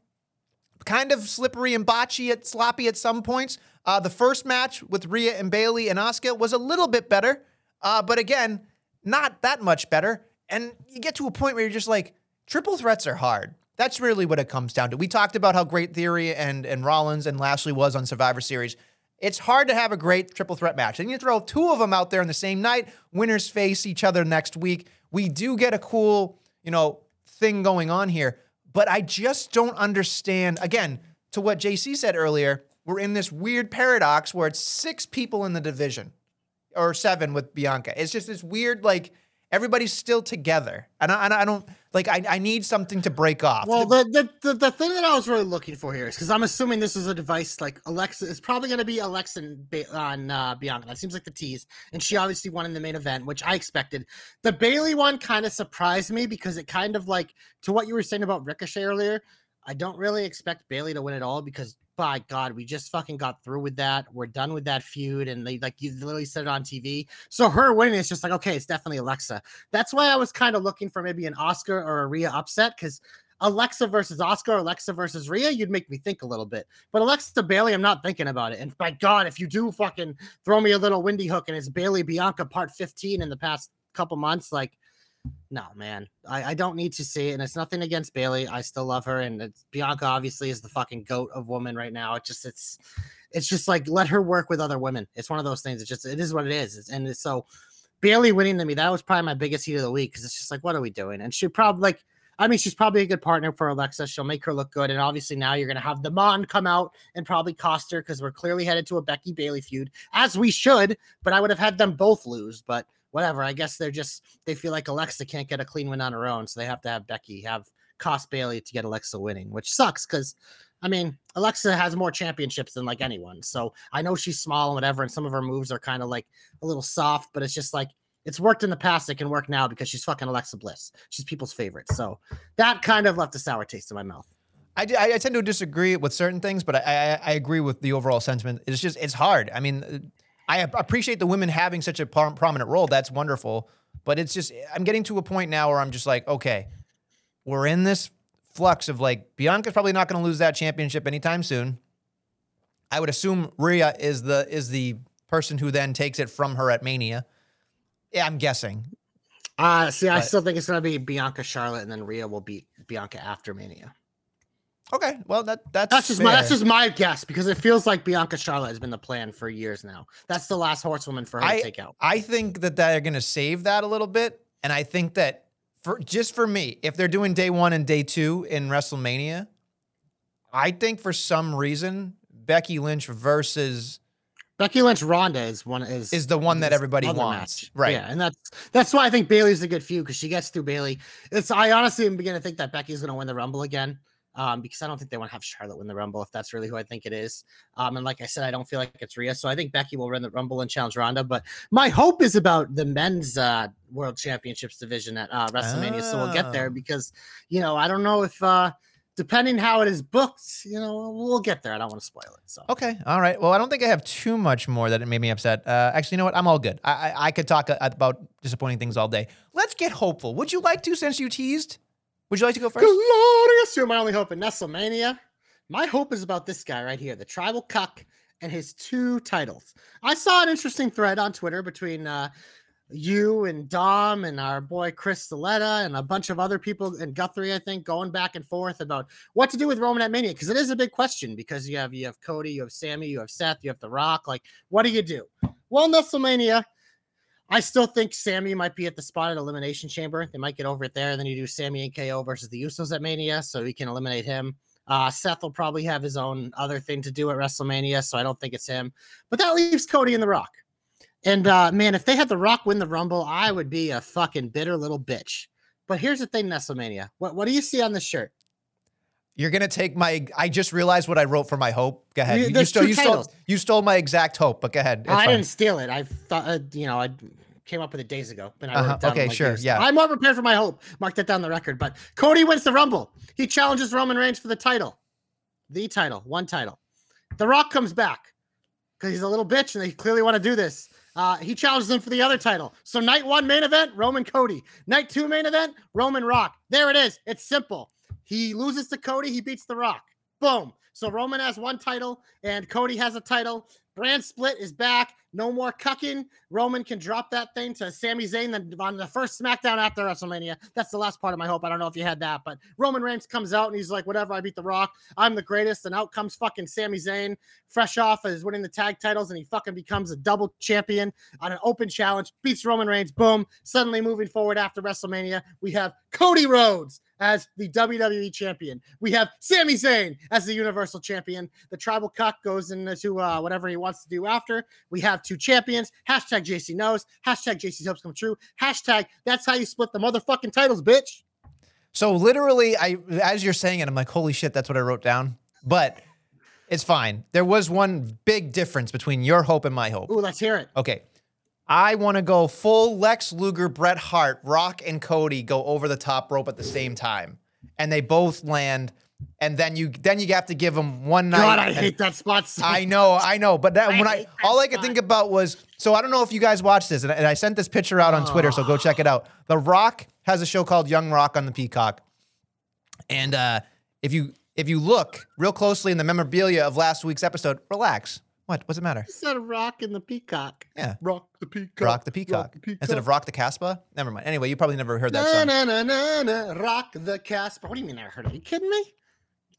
D: kind of slippery and botchy at sloppy at some points. Uh, the first match with Rhea and Bayley and Asuka was a little bit better, uh, but again, not that much better. And you get to a point where you're just like, triple threats are hard. That's really what it comes down to. We talked about how great Theory and and Rollins and Lashley was on Survivor Series. It's hard to have a great triple threat match. And you throw two of them out there in the same night, winners face each other next week. We do get a cool, you know, thing going on here, but I just don't understand again to what JC said earlier. We're in this weird paradox where it's six people in the division or seven with Bianca. It's just this weird like everybody's still together, and I, and I don't like. I, I need something to break off.
A: Well,
D: The-
A: the, the, the, thing that I was really looking for here is because I'm assuming this is a device like Alexa. It's probably going to be Alexa on uh, Bianca. That seems like the tease, and she obviously won in the main event, which I expected. The Bayley one kind of surprised me because it kind of like to what you were saying about Ricochet earlier. I don't really expect Bayley to win at all because by God, we just fucking got through with that. We're done with that feud, and they like you literally said it on TV. So her winning is just like okay, it's definitely Alexa. That's why I was kind of looking for maybe an Oscar or a Rhea upset because Alexa versus Oscar, Alexa versus Rhea, you'd make me think a little bit. But Alexa Bayley, I'm not thinking about it. And by God, if you do fucking throw me a little windy hook and it's Bayley Bianca part 15 in the past couple months, like, no, man, I, I don't need to see it. And it's nothing against Bayley. I still love her. And Bianca obviously is the fucking goat of woman right now. It just, it's, it's just like let her work with other women. It's one of those things. It's just, it is what it is. It's, and it's so Bayley winning to me, that was probably my biggest heat of the week because it's just like, what are we doing? And she probably like, I mean, she's probably a good partner for Alexa. She'll make her look good. And obviously now you're gonna have the Mon come out and probably cost her because we're clearly headed to a Becky Bayley feud, as we should. But I would have had them both lose. But whatever. I guess they're just they feel like Alexa can't get a clean win on her own, so they have to have Becky have cost Bayley to get Alexa winning, which sucks because I mean Alexa has more championships than like anyone. So I know she's small and whatever, and some of her moves are kind of like a little soft, but it's just like it's worked in the past. It can work now because she's fucking Alexa Bliss. She's people's favorite. So that kind of left a sour taste in my mouth.
D: I, I, tend to disagree with certain things, but I, I, I agree with the overall sentiment. It's just it's hard. I mean, I appreciate the women having such a prom- prominent role. That's wonderful, but it's just I'm getting to a point now where I'm just like, okay, we're in this flux of like Bianca's probably not going to lose that championship anytime soon. I would assume Rhea is the is the person who then takes it from her at Mania. Yeah, I'm guessing.
A: Uh see, I still think it's gonna be Bianca Charlotte, and then Rhea will beat Bianca after Mania.
D: Okay, well that that's
A: That's just my that's just my guess because it feels like Bianca Charlotte has been the plan for years now. That's the last horsewoman for her
D: I-
A: to take out.
D: I think that they're going to save that a little bit, and I think that for just for me, if they're doing day one and day two in WrestleMania, I think for some reason Becky Lynch versus
A: Becky Lynch Ronda is one is
D: is the one that everybody wants,
A: match.
D: right?
A: Yeah, and that's that's why I think Bayley's a good feud because she gets through Bayley. It's I honestly am beginning to think that Becky's going to win the Rumble again. Um, because I don't think they want to have Charlotte win the Rumble if that's really who I think it is. Um, and like I said, I don't feel like it's Rhea, so I think Becky will win the Rumble and challenge Ronda. But my hope is about the men's uh, World Championships division at uh, WrestleMania, so we'll get there
D: Oh.
A: because you know I don't know if uh, depending how it is booked, you know we'll get there. I don't want to spoil it. So
D: Okay, all right. Well, I don't think I have too much more that it made me upset. Uh, actually, you know what? I'm all good. I I, I could talk uh, about disappointing things all day. Let's get hopeful. Would you like to, since you teased? Would you like to go first?
A: Glorious, you're my only hope in WrestleMania. My hope is about this guy right here, the tribal cuck, and his two titles. I saw an interesting thread on Twitter between uh, you and Dom and our boy Chris Saletta and a bunch of other people and Guthrie, I think, going back and forth about what to do with Roman at Mania because it is a big question because you have you have Cody, you have Sami, you have Seth, you have The Rock. Like, what do you do? Well, WrestleMania, I still think Sami might be at the spot at Elimination Chamber. They might get over it there. Then you do Sami and KO versus the Usos at Mania, so you can eliminate him. Uh, Seth will probably have his own other thing to do at WrestleMania, so I don't think it's him. But that leaves Cody and The Rock. And uh, man, if they had The Rock win the Rumble, I would be a fucking bitter little bitch. But here's the thing, WrestleMania. What what do you see on the shirt?
D: You're gonna take my. I just realized what I wrote for my hope. Go ahead.
A: You-
D: You, stole. You stole. You stole my exact hope. But go ahead. It's
A: I
D: fine.
A: didn't steal it. I thought, uh, you know, I came up with it days ago. But I wrote
D: Uh-huh.
A: it down
D: Okay,
A: like,
D: sure,
A: years.
D: yeah.
A: I'm more prepared for my hope. Mark that down the record. But Cody wins the Rumble. He challenges Roman Reigns for the title, the title, one title. The Rock comes back because he's a little bitch and they clearly want to do this. Uh, he challenges him for the other title. So night one main event, Roman Cody. Night two main event, Roman Rock. There it is. It's simple. He loses to Cody. He beats The Rock. Boom. So Roman has one title and Cody has a title. Brand split is back. No more cucking. Roman can drop that thing to Sami Zayn on the first SmackDown after WrestleMania. That's the last part of my hope. I don't know if you had that, but Roman Reigns comes out and he's like, whatever, I beat The Rock. I'm the greatest. And out comes fucking Sami Zayn, fresh off as winning the tag titles, and he fucking becomes a double champion on an open challenge, beats Roman Reigns. Boom. Suddenly moving forward after WrestleMania, we have Cody Rhodes as the WWE champion. We have Sami Zayn as the Universal champion. The tribal cuck goes into uh, whatever he wants to do after. We have two champions. Hashtag JC knows. Hashtag JC's hopes come true. Hashtag that's how you split the motherfucking titles, bitch.
D: So literally, I as you're saying it, I'm like, holy shit, that's what I wrote down. But it's fine. There was one big difference between your hope and my hope.
A: Ooh, let's hear it.
D: Okay. I want to go full Lex Luger, Bret Hart, Rock, and Cody go over the top rope at the same time, and they both land, and then you then you have to give them one night.
A: God, I hate that spot. so
D: I know, I know, but that
A: I
D: when I
A: that
D: all I could
A: spot.
D: think about was so I don't know if you guys watched this, and I, and I sent this picture out on Twitter, so go check it out. The Rock has a show called Young Rock on the Peacock, and uh, if you if you look real closely in the memorabilia of last week's episode, relax. What? What's the matter?
A: Instead of rock and the peacock.
D: Yeah,
C: Rock the peacock.
D: Rock the Peacock instead of Rock the Casbah. Never mind. Anyway, you probably never heard that
A: Na,
D: song.
A: na, na, na, na, rock the Casper. What do you mean I heard it? Are you kidding me?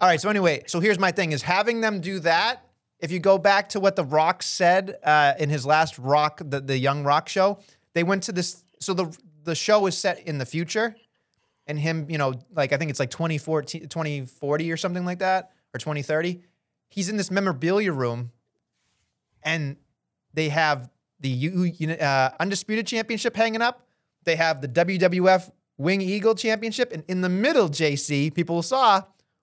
D: All right. So anyway, so here's my thing: is having them do that. If you go back to what the Rock said uh, in his last Rock, the, the Young Rock show, they went to this. So the the show is set in the future, and him, you know, like I think it's like 2014, 2040 or something like that, or 2030. He's in this memorabilia room, and they have the U, uh, undisputed championship hanging up. They have the WWF Wing Eagle Championship, and in the middle, JC people saw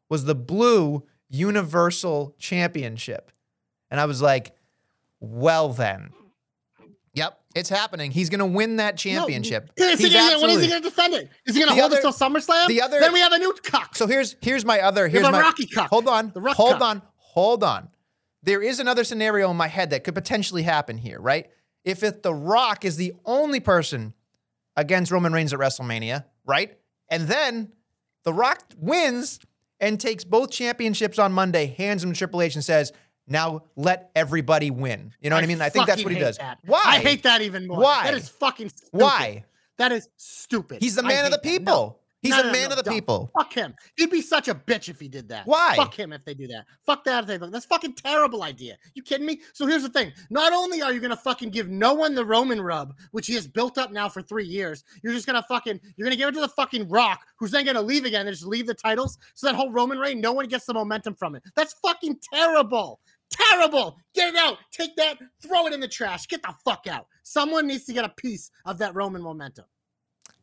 D: was the blue Universal Championship, and I was like, well then, yep, it's happening. He's gonna win that championship.
A: No, is he gonna, when is he going to defend it? Is he going to hold it
D: other-
A: till SummerSlam?
D: the other-
A: then we have a new cock.
D: So here's here's my other here's my
A: Rocky cup.
D: Hold on.
A: The Rock
D: hold
A: cup.
D: on. Hold on. There is another scenario in my head that could potentially happen here, right? If it, The Rock is the only person against Roman Reigns at WrestleMania, right? And then The Rock wins and takes both championships on Monday, hands them to Triple H and says, "Now let everybody win." You know what I mean? I think that's what he does.
A: that.
D: Why?
A: I hate that even more.
D: Why?
A: That is fucking stupid.
D: Why?
A: That is stupid.
D: He's the man of the people.
A: No.
D: He's
A: No,
D: a
A: no,
D: man
A: no,
D: of the
A: don't.
D: people.
A: Fuck him. He'd be such a bitch if he did that.
D: Why?
A: Fuck him if they do that. Fuck that if they do. That's fucking terrible idea. You kidding me? So here's the thing. Not only are you gonna fucking give no one the Roman rub, which he has built up now for three years, you're just gonna fucking you're gonna give it to the fucking Rock, who's then gonna leave again and just leave the titles. So that whole Roman reign, no one gets the momentum from it. That's fucking terrible. Terrible. Get it out. Take that. Throw it in the trash. Get the fuck out. Someone needs to get a piece of that Roman momentum.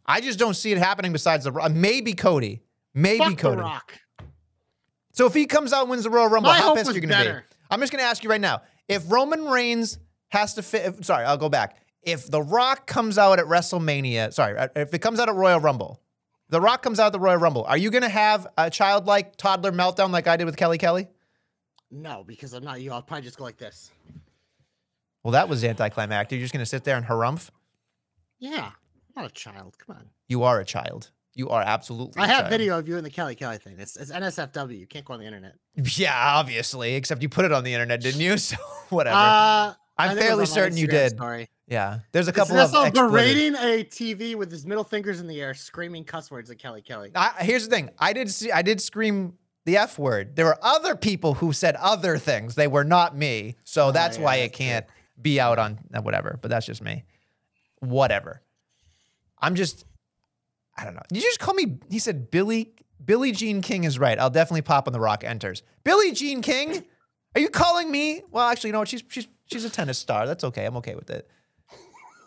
D: I just don't see it happening besides the Rock. Maybe Cody. Maybe
A: Fuck the
D: Cody.
A: Rock.
D: So if he comes out and wins the Royal Rumble,
A: My
D: how pissed are you going to be? I'm just going to ask you right now. If Roman Reigns has to fit, sorry, I'll go back. If The Rock comes out at WrestleMania, sorry, uh, if it comes out at Royal Rumble, The Rock comes out at the Royal Rumble, are you going to have a childlike toddler meltdown like I did with Kelly Kelly?
A: No, because I'm not you. I'll probably just go like this.
D: Well, that was anticlimactic. You're just going to sit there and harumph?
A: Yeah, I'm not a child. Come on.
D: You are a child. You are absolutely
A: I have video of you in the Kelly Kelly thing. It's, it's NSFW. You can't go on the internet.
D: Yeah, obviously, except you put it on the internet, didn't you? So whatever.
A: Uh,
D: I'm fairly certain you did.
A: Story.
D: yeah, there's a
A: It's
D: couple of expletive-
A: berating a TV with his middle fingers in the air, screaming cuss words at Kelly Kelly.
D: I, here's the thing. I did see. I did scream the f word. There were other people who said other things. They were not me. So that's
A: Oh, yeah,
D: why it
A: that's true.
D: can't be out on uh, whatever. But that's just me. Whatever. I'm just. I don't know. Did you just call me? He said Billy. Billie Jean King is right. I'll definitely pop on the rock enters. Billie Jean King. Are you calling me? Well, actually, you know what? She's she's she's a tennis star. That's okay. I'm okay with it.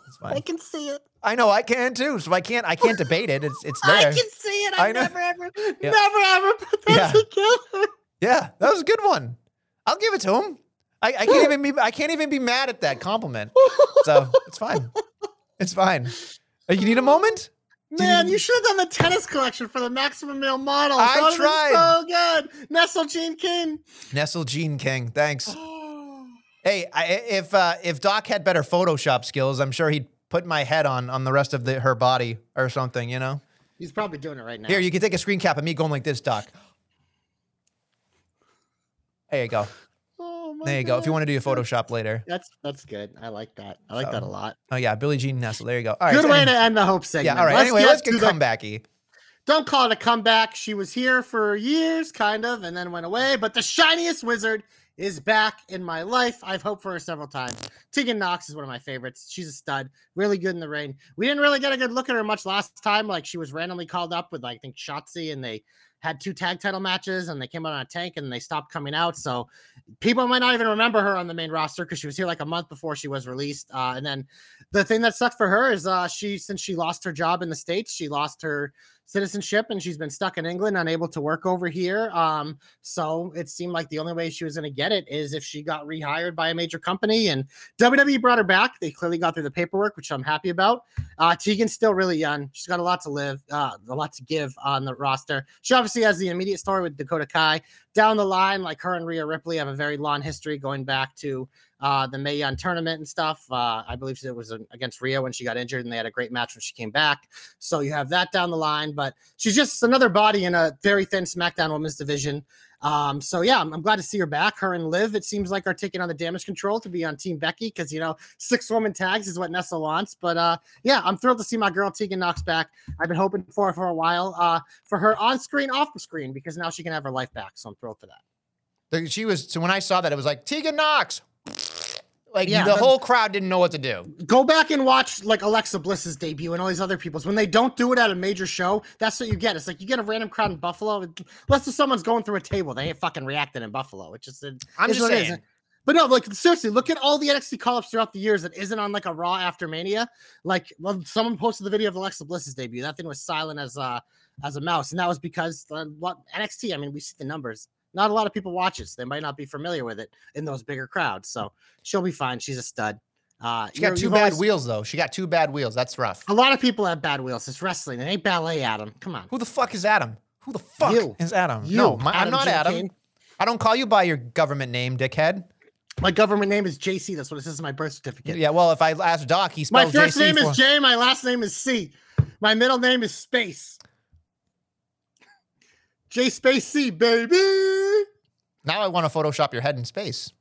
D: It's
A: I can see it.
D: I know I can too. So I can't I can't debate it. It's it's
A: I can see it. I,
D: I
A: never ever,
D: Yeah.
A: never ever put that
D: Yeah.
A: together.
D: Yeah, that was a good one. I'll give it to him. I, I can't even be I can't even be mad at that compliment. So it's fine. It's fine. Uh, You need a moment?
A: Man, you should have done the tennis collection for the maximum male model.
D: I
A: That
D: tried.
A: So good. Nestle Jean King.
D: Nestle Jean King. Thanks. Hey, I, if uh, if Doc had better Photoshop skills, I'm sure he'd put my head on on the rest of the, her body or something. You know.
A: He's probably doing it right now.
D: Here, you can take a screen cap of me going like this, Doc. There you go.
A: My
D: There you go. If you want to do your Photoshop later.
A: That's that's good. I like that. I like that a lot.
D: Oh yeah, Billie Jean Nestle. There you go. All right.
A: Good
D: so
A: way
D: anyway-
A: to end the hope segment.
D: Yeah. All right. anyway, let's get
A: to the-
D: comebacky.
A: Don't call it a comeback. She was here for years, kind of, and then went away. But the shiniest wizard is back in my life. I've hoped for her several times. Tegan Nox is one of my favorites. She's a stud, really good in the rain. We didn't really get a good look at her much last time. Like she was randomly called up with, like, I think Shotzi, and they had two tag title matches, and they came out on a tank, and they stopped coming out. So people might not even remember her on the main roster because she was here like a month before she was released. Uh, and then the thing that sucked for her is uh, she, since she lost her job in the states, she lost her citizenship and she's been stuck in England, unable to work over here. Um, so it seemed like the only way she was going to get it is if she got rehired by a major company. And WWE brought her back. They clearly got through the paperwork, which I'm happy about. Uh, Tegan's still really young. She's got a lot to live, uh, a lot to give on the roster. She obviously has the immediate story with Dakota Kai. Down the line, like her and Rhea Ripley have a very long history going back to uh, the Mae Young tournament and stuff. Uh, I believe it was against Rhea when she got injured, and they had a great match when she came back. So you have that down the line, but she's just another body in a very thin SmackDown Women's division. Um, so yeah, I'm, I'm glad to see her back. Her and Liv, it seems like are taking on the damage control to be on Team Becky because you know six woman tags is what Nessa wants. But uh, yeah, I'm thrilled to see my girl Tegan Nox back. I've been hoping for her for a while. Uh, for her on screen, off the screen, because now she can have her life back. So I'm thrilled for that.
D: She was so when I saw that it was like Tegan Nox. Like
A: Yeah,
D: the whole crowd didn't know what to do.
A: go back and watch like Alexa Bliss's debut and all these other people's. When they don't do it at a major show, that's what you get. It's like you get a random crowd in Buffalo. Unless someone's going through a table, they ain't fucking reacting in Buffalo. It's just it
D: I'm just
A: what it is.
D: saying.
A: But no, like seriously, look at all the NXT call-ups throughout the years that isn't on like a Raw after Mania. Like, well, someone posted the video of Alexa Bliss's debut. That thing was silent as uh as a mouse, and that was because uh, what NXT. I mean, we see the numbers. Not a lot of people watch it. So they might not be familiar with it in those bigger crowds. So she'll be fine. She's a stud. Uh,
D: She got two bad
A: always-
D: wheels though. She got two bad wheels. That's rough.
A: a lot of people have bad wheels. It's wrestling. It ain't ballet, Adam. Come on.
D: Who the fuck is Adam? Who the fuck
A: You.
D: is Adam?
A: You,
D: no, my, I'm not
A: J.
D: Adam.
A: Kane.
D: I don't call you by your government name, dickhead.
A: My government name is JC. That's what it says in my birth certificate.
D: Yeah, well, if I ask Doc, he
A: my first
D: JC
A: name
D: for-
A: is J. My last name is C. My middle name is Space. J Space C, baby.
D: Now I want to Photoshop your head in space.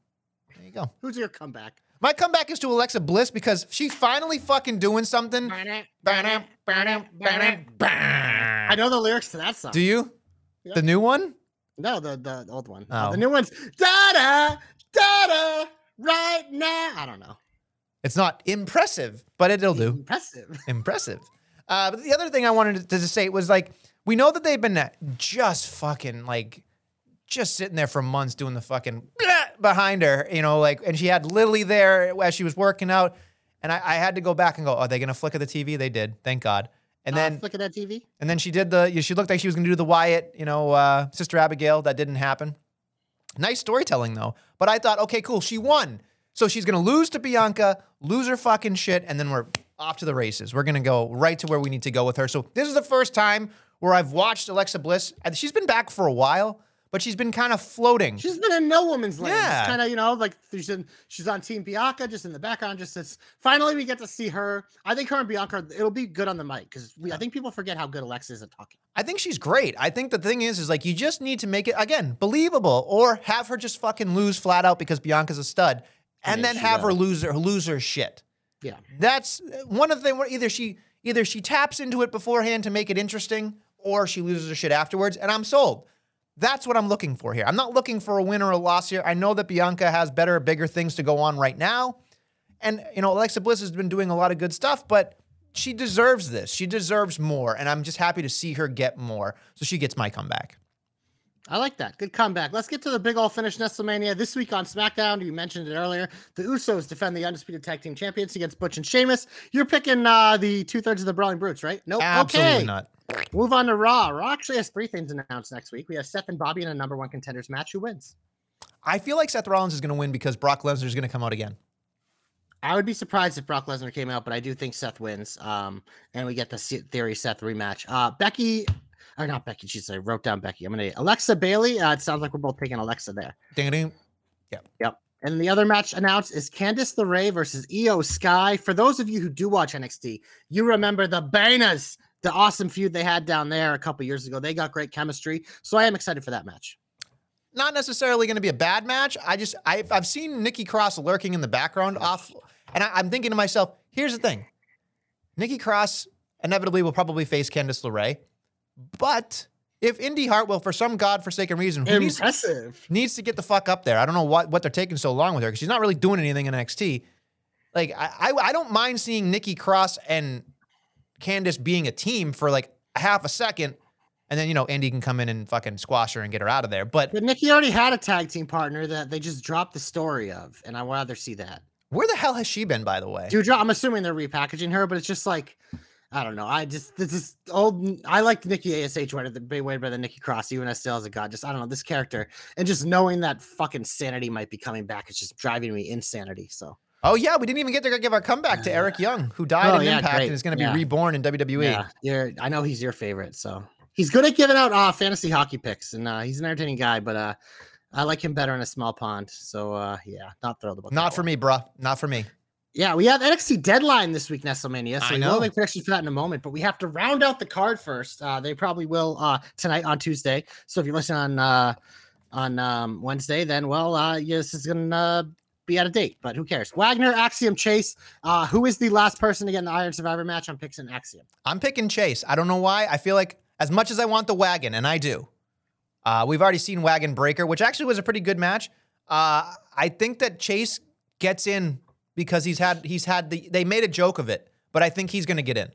D: There you go.
A: Who's your comeback?
D: My comeback is to Alexa Bliss because she's finally fucking doing something.
A: I
D: I
A: know the lyrics to that song.
D: Do you?
A: Yeah.
D: The new one?
A: No, the the old one. Uh,
D: Oh.
A: the new one's da da da da right now. I don't know.
D: It's not impressive, but it'll do.
A: Impressive.
D: Impressive. Uh, but the other thing I wanted to, to say was like, we know that they've been uh, just fucking like, just sitting there for months doing the fucking behind her, you know, like, and she had Lily there as she was working out. And I, I had to go back and go, are they going to flicker the TV? They did. Thank God. And
A: Uh,
D: then,
A: look at that TV.
D: and then she did the, she looked like she was going to do the Wyatt, you know, uh, Sister Abigail. That didn't happen. Nice storytelling though. But I thought, okay, cool. She won. So she's going to lose to Bianca, lose her fucking shit, and then we're off to the races. We're going to go right to where we need to go with her. So this is the first time where I've watched Alexa Bliss. She's been back for a while, but she's been kind of floating.
A: She's been in no woman's land.
D: Yeah.
A: Kind of, you know, like she's in, she's on Team Bianca, just in the background. Just it's finally we get to see her. I think her and Bianca, it'll be good on the mic because I think people forget how good Alexa is at talking.
D: I think she's great. I think the thing is, is like you just need to make it again believable, or have her just fucking lose flat out because Bianca's a stud, and
A: mean,
D: then
A: she
D: have her lose her lose her shit.
A: Yeah.
D: That's uh, one of the things either she either she taps into it beforehand to make it interesting, or she loses her shit afterwards, and I'm sold. That's what I'm looking for here. I'm not looking for a win or a loss here. I know that Bianca has better, bigger things to go on right now. And, you know, Alexa Bliss has been doing a lot of good stuff, but she deserves this. She deserves more. And I'm just happy to see her get more. So she gets my comeback.
A: I like that. Good comeback. Let's get to the big old finish WrestleMania This week on SmackDown, you mentioned it earlier. The Usos defend the undisputed tag team champions against Butch and Sheamus. You're picking uh, the two thirds of the Brawling Brutes, right? Nope.
D: Absolutely
A: okay.
D: not.
A: Move on to Raw. Raw actually has three things announced next week. We have Seth and Bobby in a number one contenders match. Who wins?
D: I feel like Seth Rollins is going to win because Brock Lesnar is going to come out again.
A: I would be surprised if Brock Lesnar came out, but I do think Seth wins. Um, and we get the Theory Seth rematch. Uh, Becky, or not Becky, she's I wrote down Becky. I'm gonna Alexa Bayley. Uh, it sounds like we're both taking Alexa there.
D: Ding ding.
A: Yep. Yep. And the other match announced is Candice LeRae versus Iyo Sky. For those of you who do watch NXT, you remember the Banas, the awesome feud they had down there a couple years ago. They got great chemistry, so I am excited for that match.
D: not necessarily going to be a bad match. I just I've, I've seen Nikki Cross lurking in the background off, and I, I'm thinking to myself, here's the thing: Nikki Cross inevitably will probably face Candice LeRae, but if Indy Hartwell, for some godforsaken reason, who needs,
A: Impressive.
D: needs to get the fuck up there, I don't know what what they're taking so long with her because she's not really doing anything in NXT. Like I, I I don't mind seeing Nikki Cross and Candice being a team for like a half a second. And then, you know, Andy can come in and fucking squash her and get her out of there. But
A: But Nikki already had a tag team partner that they just dropped the story of, and I would rather see that.
D: Where the hell has she been, by the way?
A: Dude, I'm assuming they're repackaging her, but it's just like I don't know. I just this is old. I like Nikki Ash way the way better than Nikki Cross, even as still as a god. Just I don't know this character, and just knowing that fucking sanity might be coming back, is just driving me insanity. So
D: Oh yeah, we didn't even get to give our comeback to Eric Young, who died
A: Oh,
D: in
A: yeah,
D: Impact
A: great.
D: and is going to be
A: Yeah.
D: reborn in WWE.
A: yeah, you're, I know he's your favorite. So he's good at giving out uh, fantasy hockey picks, and uh, he's an entertaining guy. But uh, I like him better in a small pond. So uh, yeah, not thrilled about that
D: Not for
A: one.
D: me, bruh. Not for me.
A: Yeah, we have NXT deadline this week, Nestlemania. So
D: I know.
A: will make predictions for that in a moment, but we have to round out the card first. Uh, they probably will uh, tonight on Tuesday. So if you listen on uh, on um, Wednesday, then well, uh, yeah, this is gonna be out of date. But who cares? Wagner, Axiom, Chase. Uh, who is the last person to get in the Iron Survivor match? I'm picking Axiom.
D: I'm picking Chase. I don't know why. I feel like as much as I want the wagon, and I do, uh, we've already seen Wagon Breaker, which actually was a pretty good match. Uh, I think that Chase gets in because he's had he's had the they made a joke of it, but I think he's going to get in.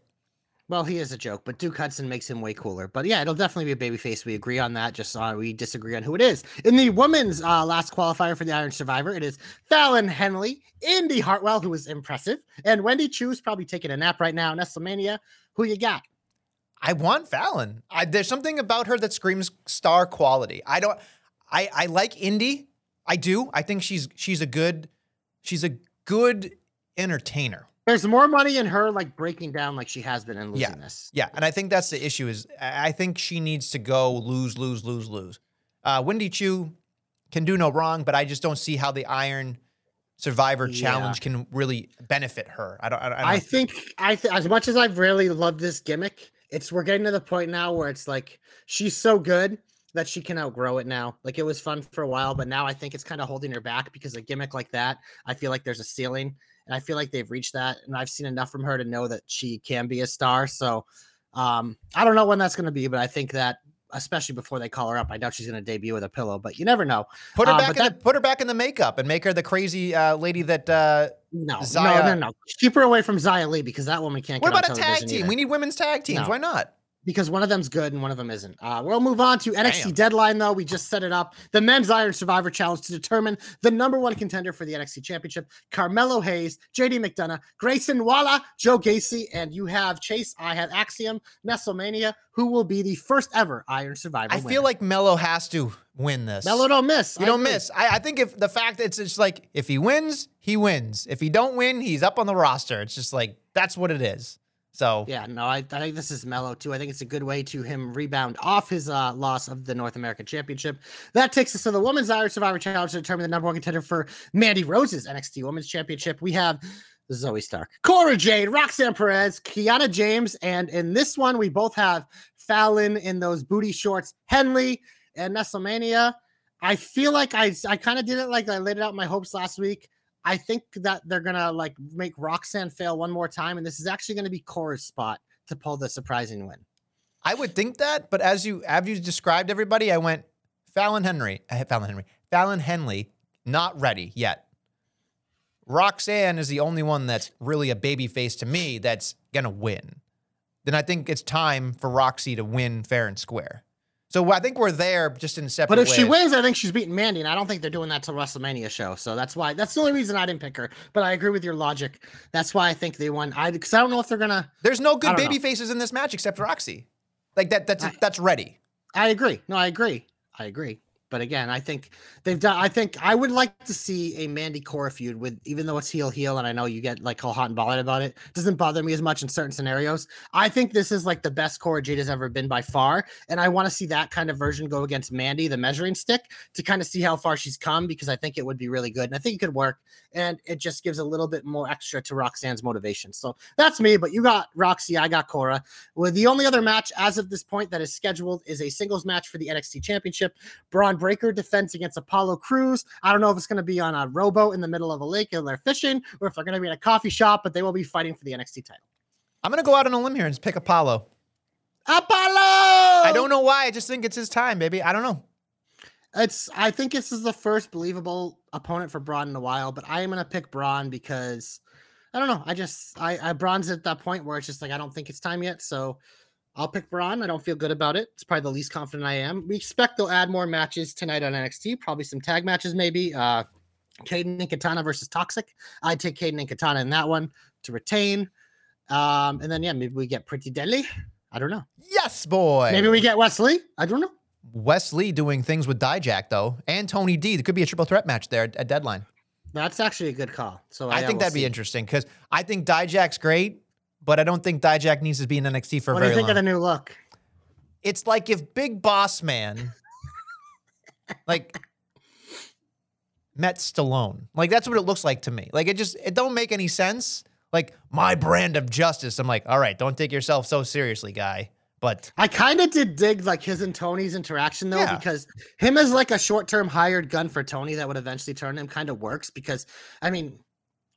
A: Well, he is a joke, but Duke Hudson makes him way cooler. But yeah, it'll definitely be a babyface. We agree on that. Just uh, we disagree on who it is. In the women's uh, last qualifier for the Iron Survivor, it is Fallon Henley, Indy Hartwell, who is impressive, and Wendy Choo's probably taking a nap right now. Nestlemania, who you got?
D: I want Fallon. I, there's something about her that screams star quality. I don't. I I like Indy. I do. I think she's she's a good she's a good entertainer.
A: There's more money in her like breaking down like she has been in losing
D: Yeah.
A: this.
D: Yeah, and I think that's the issue. Is I think she needs to go lose, lose, lose, lose. Uh, Wendy Choo can do no wrong, but I just don't see how the Iron Survivor
A: Yeah.
D: Challenge can really benefit her. I don't. I, don't- I don't
A: I think I th- as much as I've really loved this gimmick, it's we're getting to the point now where it's like she's so good that she can outgrow it now. Like it was fun for a while, but now I think it's kind of holding her back because a gimmick like that, I feel like there's a ceiling, and I feel like they've reached that, and I've seen enough from her to know that she can be a star. So um, I don't know when that's going to be, but I think that especially before they call her up, I doubt she's going to debut with a pillow, but you never know.
D: put her
A: uh,
D: back. In the, put her back in the makeup and make her the crazy uh, lady that. Uh,
A: No, no,
D: Zaya-
A: no, no. Keep her away from Xia Li because that woman can't.
D: what about a tag team?
A: either.
D: We need women's tag teams.
A: No.
D: Why not?
A: Because one of them's good and one of them isn't. Uh, we'll move on to NXT
D: Damn.
A: Deadline, though. We just set it up. The Men's Iron Survivor Challenge to determine the number one contender for the NXT Championship Carmelo Hayes, JD McDonagh, Grayson Waller, Joe Gacy, and you have Chase. I have Axiom, Nestlemania, who will be the first ever Iron Survivor.
D: I feel like Melo has to win this.
A: Melo don't miss.
D: You don't miss. I, I think if the fact that it's just like if he wins, he wins. If he don't win, he's up on the roster. It's just like that's what it is. So
A: Yeah, no, I, I think this is Melo too. I think it's a good way to him rebound off his uh, loss of the North American Championship. That takes us to the Women's Iron Survivor Challenge to determine the number one contender for Mandy Rose's NXT Women's Championship. We have Zoey Stark, Cora Jade, Roxanne Perez, Kiana James, and in this one, we both have Fallon in those booty shorts, Henley, and WrestleMania. I feel like I, I kind of did it like I laid it out my hopes last week. I think that they're gonna like make Roxanne fail one more time, and this is actually gonna be Cora's spot to pull the surprising win.
D: I would think that, but as you as you described everybody, I went Fallon Henry, Fallon Henry, Fallon Henley, not ready yet. Roxanne is the only one that's really a baby face to me that's gonna win. Then I think it's time for Roxy to win fair and square. So I think we're there just in separate
A: But if she wins, I think she's beating Mandy, and I don't think they're doing that till WrestleMania show. So that's why that's the only reason I didn't pick her. But I agree with your logic. That's why I think they won. I because I don't know if they're gonna.
D: There's no good baby
A: know.
D: faces in this match except Roxy. Like that that's
A: I-
D: that's ready.
A: I agree. No, I agree. I agree. But again, I think they've done. I think I would like to see a Mandy Cora feud with, even though it's heel heel, and I know you get like all hot and bothered about it. Doesn't bother me as much in certain scenarios. I think this is like the best Cora Jade has ever been by far, and I want to see that kind of version go against Mandy, the measuring stick, to kind of see how far she's come because I think it would be really good, and I think it could work, and it just gives a little bit more extra to Roxanne's motivation. So that's me. But you got Roxy, I got Cora. Well, the only other match as of this point that is scheduled is a singles match for the NXT Championship. Braun Breakker defense against Apollo Crews. I don't know if it's going to be on a rowboat in the middle of a lake and they're fishing, or if they're going to be in a coffee shop, but they will be fighting for the NXT title.
D: I'm gonna go out on a limb here and pick Apollo.
A: Apollo!
D: I don't know why. I just think it's his time, baby. I don't know.
A: It's. I think this is the first believable opponent for Braun in a while, but I am gonna pick Braun because I don't know. I just I, I Braun's at that point where it's just like I don't think it's time yet. So I'll pick Braun. I don't feel good about it. It's probably the least confident I am. We expect they'll add more matches tonight on NXT. Probably some tag matches, maybe. Uh, Kayden and Katana versus Toxic. I'd take Kayden and Katana in that one to retain. Um, and then yeah, maybe we get Pretty Deadly. I don't know.
D: Yes, boy.
A: Maybe we get Wesley. I don't know.
D: Wesley doing things with Dijak though, and Tony D. There could be a triple threat match there at, deadline.
A: That's actually a good call. So
D: I
A: yeah,
D: think
A: we'll
D: that'd be interesting because I think Dijak's great, but I don't think Dijak needs to be in NXT for
A: What do you think
D: long.
A: of the new look?
D: it's like if Big Boss Man, like, met Stallone. Like that's what it looks like to me. Like it just it don't make any sense. Like my brand of justice. I'm like, all right, don't take yourself so seriously, guy. But
A: I kind of did dig like his and Tony's interaction though,
D: Yeah.
A: because him as like a short term hired gun for Tony that would eventually turn him kind of works. Because I mean,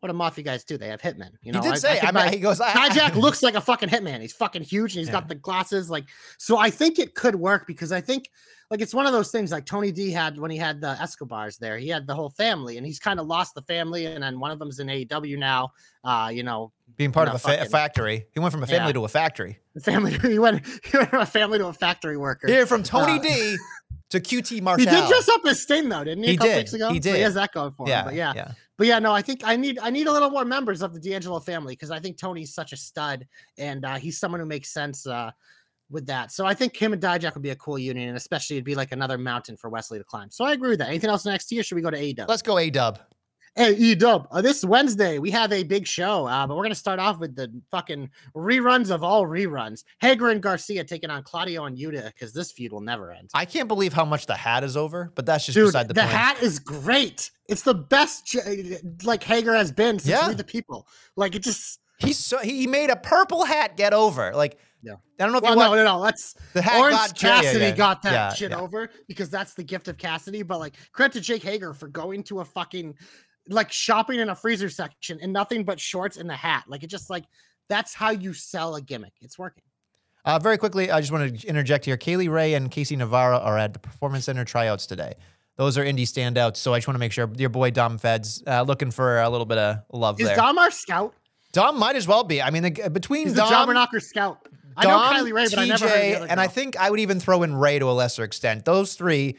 A: what do mafia guys do? They have hitmen. You know,
D: he did say, I,
A: think
D: mean,
A: my-
D: he goes, I,
A: Dijak looks like a fucking hitman. He's fucking huge and he's got the glasses. Like, so I think it could work because I think like it's one of those things like Tony D had when he had the Escobars there. He had the whole family and he's kind of lost the family. And then one of them's in AEW now. Uh, you know,
D: being part of a, fa-
A: fucking-
D: factory. He went from a family
A: Yeah.
D: to a factory.
A: the family. He went, he went from a family to a factory worker.
D: Here from Tony
A: Uh,
D: D to QT Marshall.
A: He did dress up as Sting though, didn't he?
D: He
A: a couple
D: did,
A: weeks ago.
D: he
A: So
D: did.
A: he has that going for
D: yeah,
A: him. But yeah,
D: yeah.
A: but yeah, no, I think I need I need a little more members of the D'Angelo family because I think Tony's such a stud and uh, he's someone who makes sense uh, with that. So I think him and Dijak would be a cool union, and especially it'd be like another mountain for Wesley to climb. So I agree with that. Anything else next year? Should we go to AEW?
D: Let's go A Dub.
A: Hey, E Dub, uh, this Wednesday we have a big show, uh, but we're gonna start off with the fucking reruns of all reruns. Hager and Garcia taking on Claudio and Yuta because this feud will never end.
D: I can't believe how much the hat is over, but that's just
A: Dude,
D: beside the,
A: the,
D: point.
A: The hat is great. It's the best like Hager has been since
D: Yeah.
A: The People. Like it just.
D: He's so he made a purple hat get over. Like
A: Yeah.
D: I don't know if
A: Well,
D: you
A: no,
D: want
A: no, no. Let's.
D: the hat
A: Orange
D: got
A: Cassidy got that
D: Yeah,
A: shit
D: yeah.
A: over because that's the gift of Cassidy. But like, credit to Jake Hager for going to a fucking like shopping in a freezer section and nothing but shorts and the hat. Like it just like that's how you sell a gimmick. It's working.
D: Uh, very quickly, I just want to interject here. Kaylee Ray and Casey Navarro are at the Performance Center tryouts today. Those are indie standouts, so I just want to make sure your boy Dom Feds uh, looking for a little bit of love
A: Is
D: there.
A: Dom our scout?
D: Dom might as well be. I mean, the, between
A: He's
D: Dom,
A: jobber knocker scout. I know
D: Dom,
A: Kylie Rae, but I
D: TJ,
A: never heard the other
D: and I think I would even throw in Ray to a lesser extent. Those three,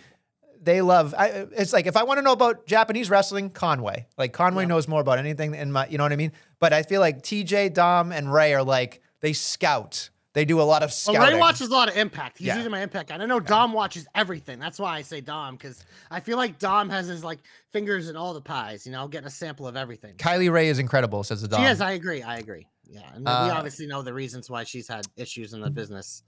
D: they love. I, it's like if I want to know about Japanese wrestling, Conway. Like Conway knows more about anything in my, you know what I mean. But I feel like TJ, Dom, and Ray are like they scout. They do a lot of
A: Well,
D: scouting.
A: Ray watches a lot of Impact. He's
D: Yeah.
A: usually my Impact guy. And I know Dom watches everything. That's why I say Dom because I feel like Dom has his like fingers in all the pies. You know, getting a sample of everything.
D: Kylie Rae is incredible, says the Dom.
A: Is. I agree. I agree. Yeah, and we
D: Uh,
A: obviously know the reasons why she's had issues in the business.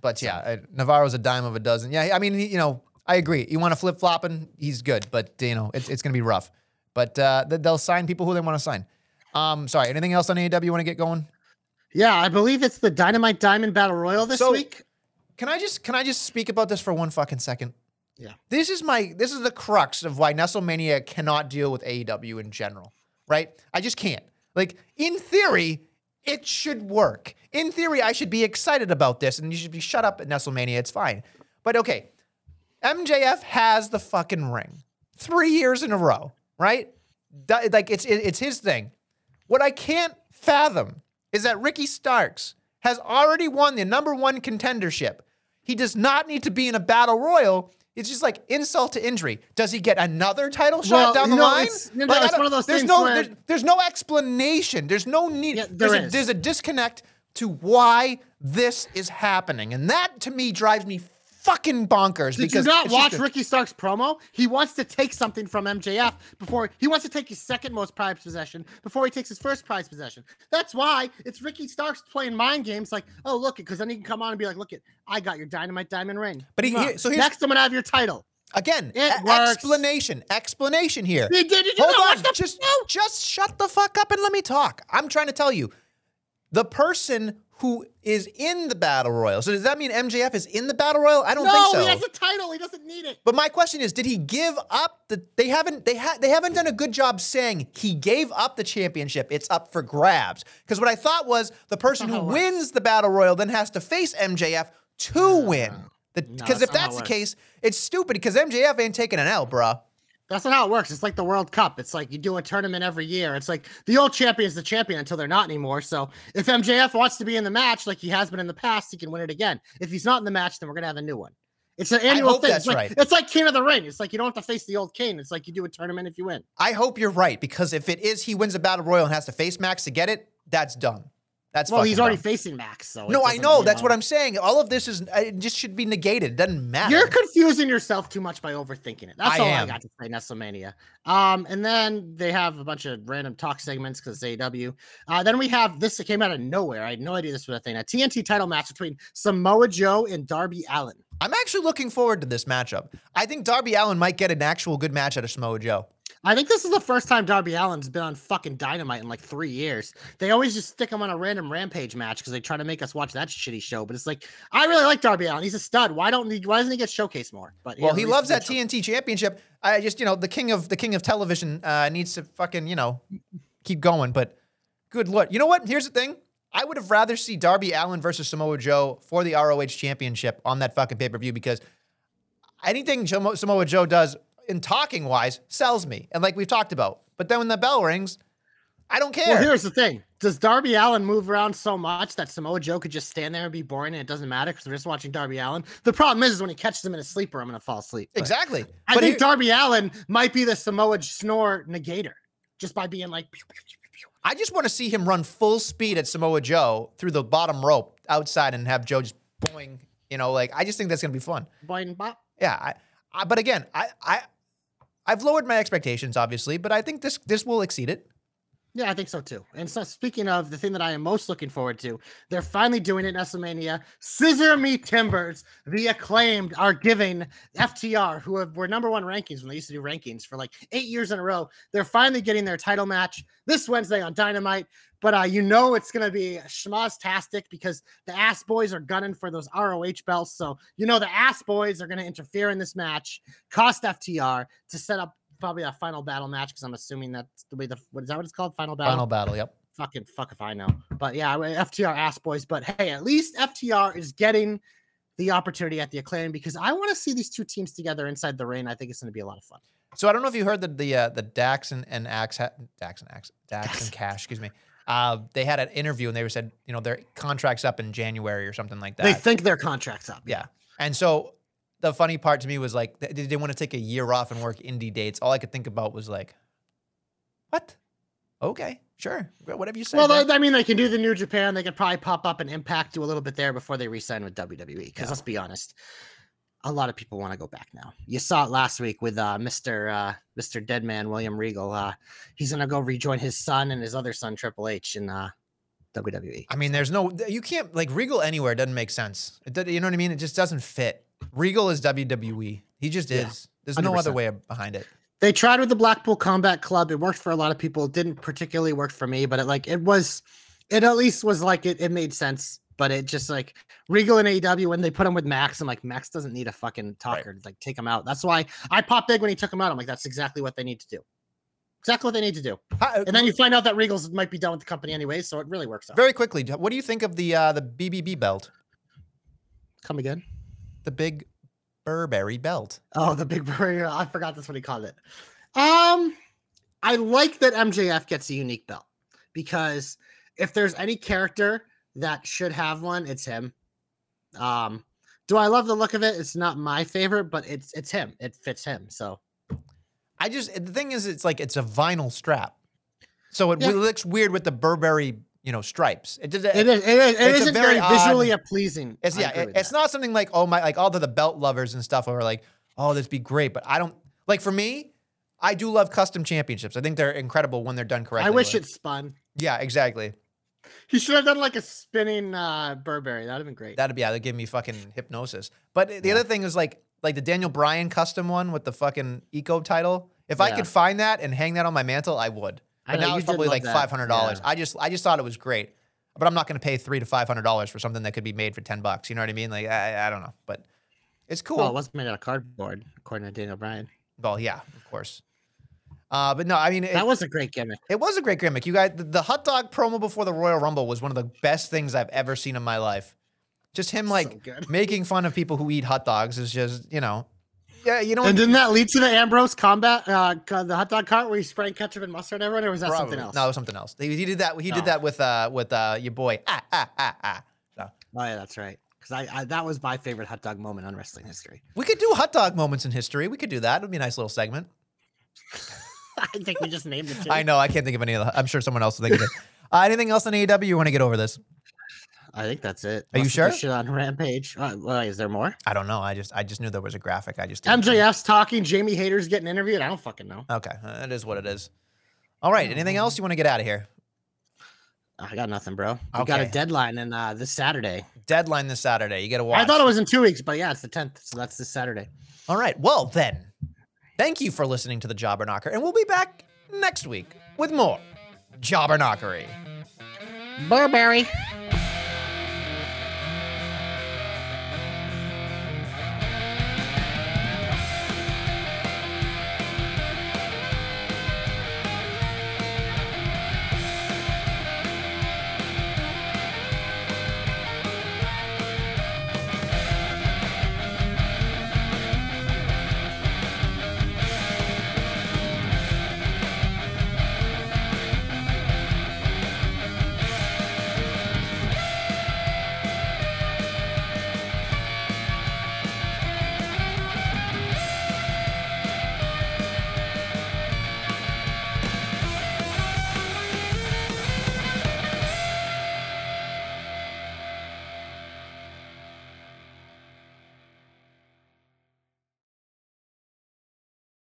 D: But yeah, uh, Navarro's a dime of a dozen. Yeah, I mean, he- you know, I agree. You want to flip flopping, he's good, but you know, it's, it's going to be rough. But uh, they'll sign people who they want to sign. Um, sorry, anything else on AEW you want to get going?
A: Yeah, I believe it's the Dynamite Diamond Battle Royal this
D: So-
A: week.
D: Can I just can I just speak about this for one fucking second?
A: Yeah.
D: This is my this is the crux of why Nestlemania cannot deal with AEW in general, right? I just can't. Like in theory, it should work. In theory, I should be excited about this, and you should be shut up at Nestlemania. It's fine. But okay, MJF has the fucking ring three years in a row, right? Like it's it's his thing. What I can't fathom is that Ricky Starks has already won the number one contendership. He does not need to be in a battle royal. It's just like insult to injury. Does he get another title shot
A: Well,
D: down the
A: know,
D: line?
A: it's- know,
D: Like,
A: it's one of those
D: there's
A: things
D: no, there's, there's no explanation. There's no need.
A: Yeah,
D: there's,
A: there
D: a, there's a disconnect to why this is happening, and that to me drives me fucking bonkers.
A: Did
D: because
A: you not watch
D: a-
A: Ricky Stark's promo? He wants to take something from MJF before he wants to take his second most prized possession before he takes his first prized possession. That's why it's Ricky Stark's playing mind games like, oh look it, because then he can come on and be like, look it, I got your dynamite diamond ring.
D: But he- here- so here's-
A: next I'm gonna have your title.
D: Again,
A: works.
D: explanation, explanation here.
A: He did. Did
D: Hold on, just just shut the fuck up and let me talk. I'm trying to tell you. The person who is in the battle royal. So does that mean MJF is in the battle royal? I don't
A: no,
D: think so.
A: No, he has a title. He doesn't need it.
D: But my question is, did he give up the? They haven't. They ha, They haven't done a good job saying he gave up the championship. It's up for grabs. Because what I thought was the person who
A: how it works.
D: wins the battle royal then has to face MJF to win. Because
A: that's
D: if that's the
A: works.
D: case, it's stupid. Because MJF ain't taking an L, bruh.
A: That's not how it works. It's like the World Cup. It's like you do a tournament every year. It's like the old champion is the champion until they're not anymore. So if MJF wants to be in the match like he has been in the past, he can win it again. If he's not in the match, then we're gonna have a new one. It's an annual thing.
D: that's
A: it's like
D: right.
A: it's like King of the Ring. It's like you don't have to face the old Kane. It's like you do a tournament if you win.
D: I hope you're right. Because if it is he wins a battle royal and has to face Max to get it, that's dumb. That's
A: Well, he's already
D: dumb.
A: facing Max. So
D: No, I know. That's what I'm saying. All of this is it just should be negated. It doesn't matter.
A: You're confusing yourself too much by overthinking it. That's
D: I
A: all
D: am.
A: I got to say, WrestleMania. Um, and then they have a bunch of random talk segments because it's AEW. Uh, then we have this that came out of nowhere. I had no idea this was a thing. A TNT title match between Samoa Joe and Darby Allin.
D: I'm actually looking forward to this matchup. I think Darby Allin might get an actual good match out of Samoa Joe.
A: I think this is the first time Darby Allin's been on fucking Dynamite in like three years. They always just stick him on a random Rampage match because they try to make us watch that shitty show. But it's like I really like Darby Allin. He's a stud. Why don't he? Why doesn't he get showcased more? But
D: Well, he loves that TNT championship. I just, you know, the king of the king of television uh, needs to fucking, you know, keep going. But good lord, you know what? Here's the thing. I would have rather see Darby Allin versus Samoa Joe for the ROH championship on that fucking pay per view because anything Samoa Joe does in talking wise sells me, and like we've talked about. But then when the bell rings, I don't care.
A: Well, here's the thing: Does Darby Allin move around so much that Samoa Joe could just stand there and be boring, and it doesn't matter because we're just watching Darby Allin? The problem is, is when he catches him in a sleeper, I'm gonna fall asleep. But
D: exactly.
A: I
D: But
A: think
D: here-
A: Darby Allin might be the Samoa snore negator, just by being like. pew, pew, pew.
D: I just want to see him run full speed at Samoa Joe through the bottom rope outside and have Joe just boing. You know, like I just think that's gonna be fun.
A: Boing, bop.
D: Yeah, I, But again, I, I, I've lowered my expectations, obviously, but I think this this will exceed it.
A: Yeah, I think so too. And so, speaking of the thing that I am most looking forward to, they're finally doing it in WrestleMania. Scissor Me Timbers, the acclaimed, are giving FTR, who have, were number one rankings when they used to do rankings for like eight years in a row. They're finally getting their title match this Wednesday on Dynamite. But uh, you know it's going to be schmoztastic because the Ass Boys are gunning for those ROH belts. So you know the Ass Boys are going to interfere in this match, cost FTR to set up probably a final battle match because I'm assuming that's the way the what is that what it's called? Final battle.
D: Final battle. Yep.
A: Fucking fuck if I know. But yeah, FTR ass boys. But hey, at least FTR is getting the opportunity at the acclaim because I want to see these two teams together inside the ring. I think it's going to be a lot of fun.
D: So I don't know if you heard that the uh, the Dax and, and Axe ha- Dax and Axe Dax and Cash, excuse me. Uh, they had an interview and they were said, you know, their contract's up in January or something like that.
A: They think their contract's up.
D: Yeah. And so the funny part to me was like, they, they want to take a year off and work indie dates. All I could think about was like, what? Okay, sure. Whatever you say.
A: Well, they, I mean, they can do the New Japan. They could probably pop up and Impact, do a little bit there before they re-sign with WWE. Because let's be honest, a lot of people want to go back now. You saw it last week with uh, Mr. Uh, Mr. Deadman William Regal. Uh, he's gonna go rejoin his son and his other son Triple H in uh, WWE.
D: I mean, there's no, you can't, like, Regal anywhere doesn't make sense. It, does- you know what I mean? It just doesn't fit. Regal is WWE. He just
A: Yeah,
D: is. There's no other way behind it.
A: They tried with the Blackpool Combat Club. It worked for a lot of people. It didn't particularly work for me, but it like it was, it at least was like it. It made sense. But it just like Regal and AEW when they put him with Max, I'm like Max doesn't need a fucking talker to like take him out. That's why I popped big when he took him out. I'm like that's exactly what they need to do. Exactly what they need to do.
D: How-
A: And then you find out that Regals might be done with the company anyway, so it really works out.
D: very quickly, what do you think of the uh, the BBB belt?
A: Come again?
D: The big Burberry belt.
A: Oh, the big burger. I forgot that's what he called it. Um, I like that MJF gets a unique belt because if there's any character that should have one, it's him. Um, do I love the look of it? It's not my favorite, but it's it's him. It fits him. So
D: I just the thing is, it's like it's a vinyl strap, so it
A: Yeah.
D: looks weird with the Burberry, you know, stripes. It does.
A: it is. It, is, it
D: It's a
A: isn't
D: very
A: very, visually
D: odd-
A: pleasing.
D: It's yeah. it- it's not something like oh my like all the, the belt lovers and stuff are like oh this be great, but I don't like for me. I do love custom championships. I think they're incredible when they're done correctly.
A: I wish
D: with.
A: it spun.
D: Yeah, exactly.
A: He should have done like a spinning uh Burberry. That'd have been great.
D: That'd be yeah. That would give me fucking hypnosis. But the other thing is like like the Daniel Bryan custom one with the fucking eco title. If I could find that and hang that on my mantle, I would.
A: I know,
D: now it's probably like five hundred dollars.
A: Yeah.
D: I just I just thought it was great. but I'm not going to pay three to five hundred dollars for something that could be made for ten bucks. You know what I mean? Like I, I don't know, but it's cool.
A: Well, it wasn't made out of cardboard, according to Daniel Bryan.
D: Well, yeah, of course. Uh, but no, I mean, it,
A: That was a great gimmick.
D: it was a great gimmick. You guys, the, the hot dog promo before the Royal Rumble was one of the best things I've ever seen in my life. Just him like
A: good.
D: making fun of people who eat hot dogs is just, you know, yeah, you know,
A: And didn't that lead to the Ambrose combat, uh, the hot dog cart where he sprayed ketchup and mustard on everyone, or was that
D: probably-
A: something else?
D: No, it was something else. He, he did that. He did
A: Oh.
D: that with uh with uh your boy. Ah ah ah ah. So
A: Oh yeah, that's right. Because I, I that was my favorite hot dog moment on wrestling history.
D: we could do hot dog moments in history. We could do that. It would be a nice little segment.
A: I think we just named it. Too.
D: I know. I can't think of any of the. I'm sure someone else will think of it. Uh, anything else on AEW? You want to get over this?
A: I think that's it.
D: Are you
A: Must have
D: sure?
A: Shit on Rampage. Uh, well, is there more?
D: I don't know. I just I just knew there was a graphic. I just didn't-
A: MJF's talking. Jamie Hayter's getting interviewed. I don't fucking know.
D: Okay, uh, it is what it is. All right. Anything else you want to get out of here?
A: I got nothing, bro. We got a deadline in uh, this Saturday.
D: Deadline this Saturday. You got to watch.
A: I thought it was in two weeks, but yeah, it's the tenth, so that's this Saturday.
D: All right. Well, then, thank you for listening to the Jobber Knocker, and we'll be back next week with more Jobber Knockery.
A: Burberry.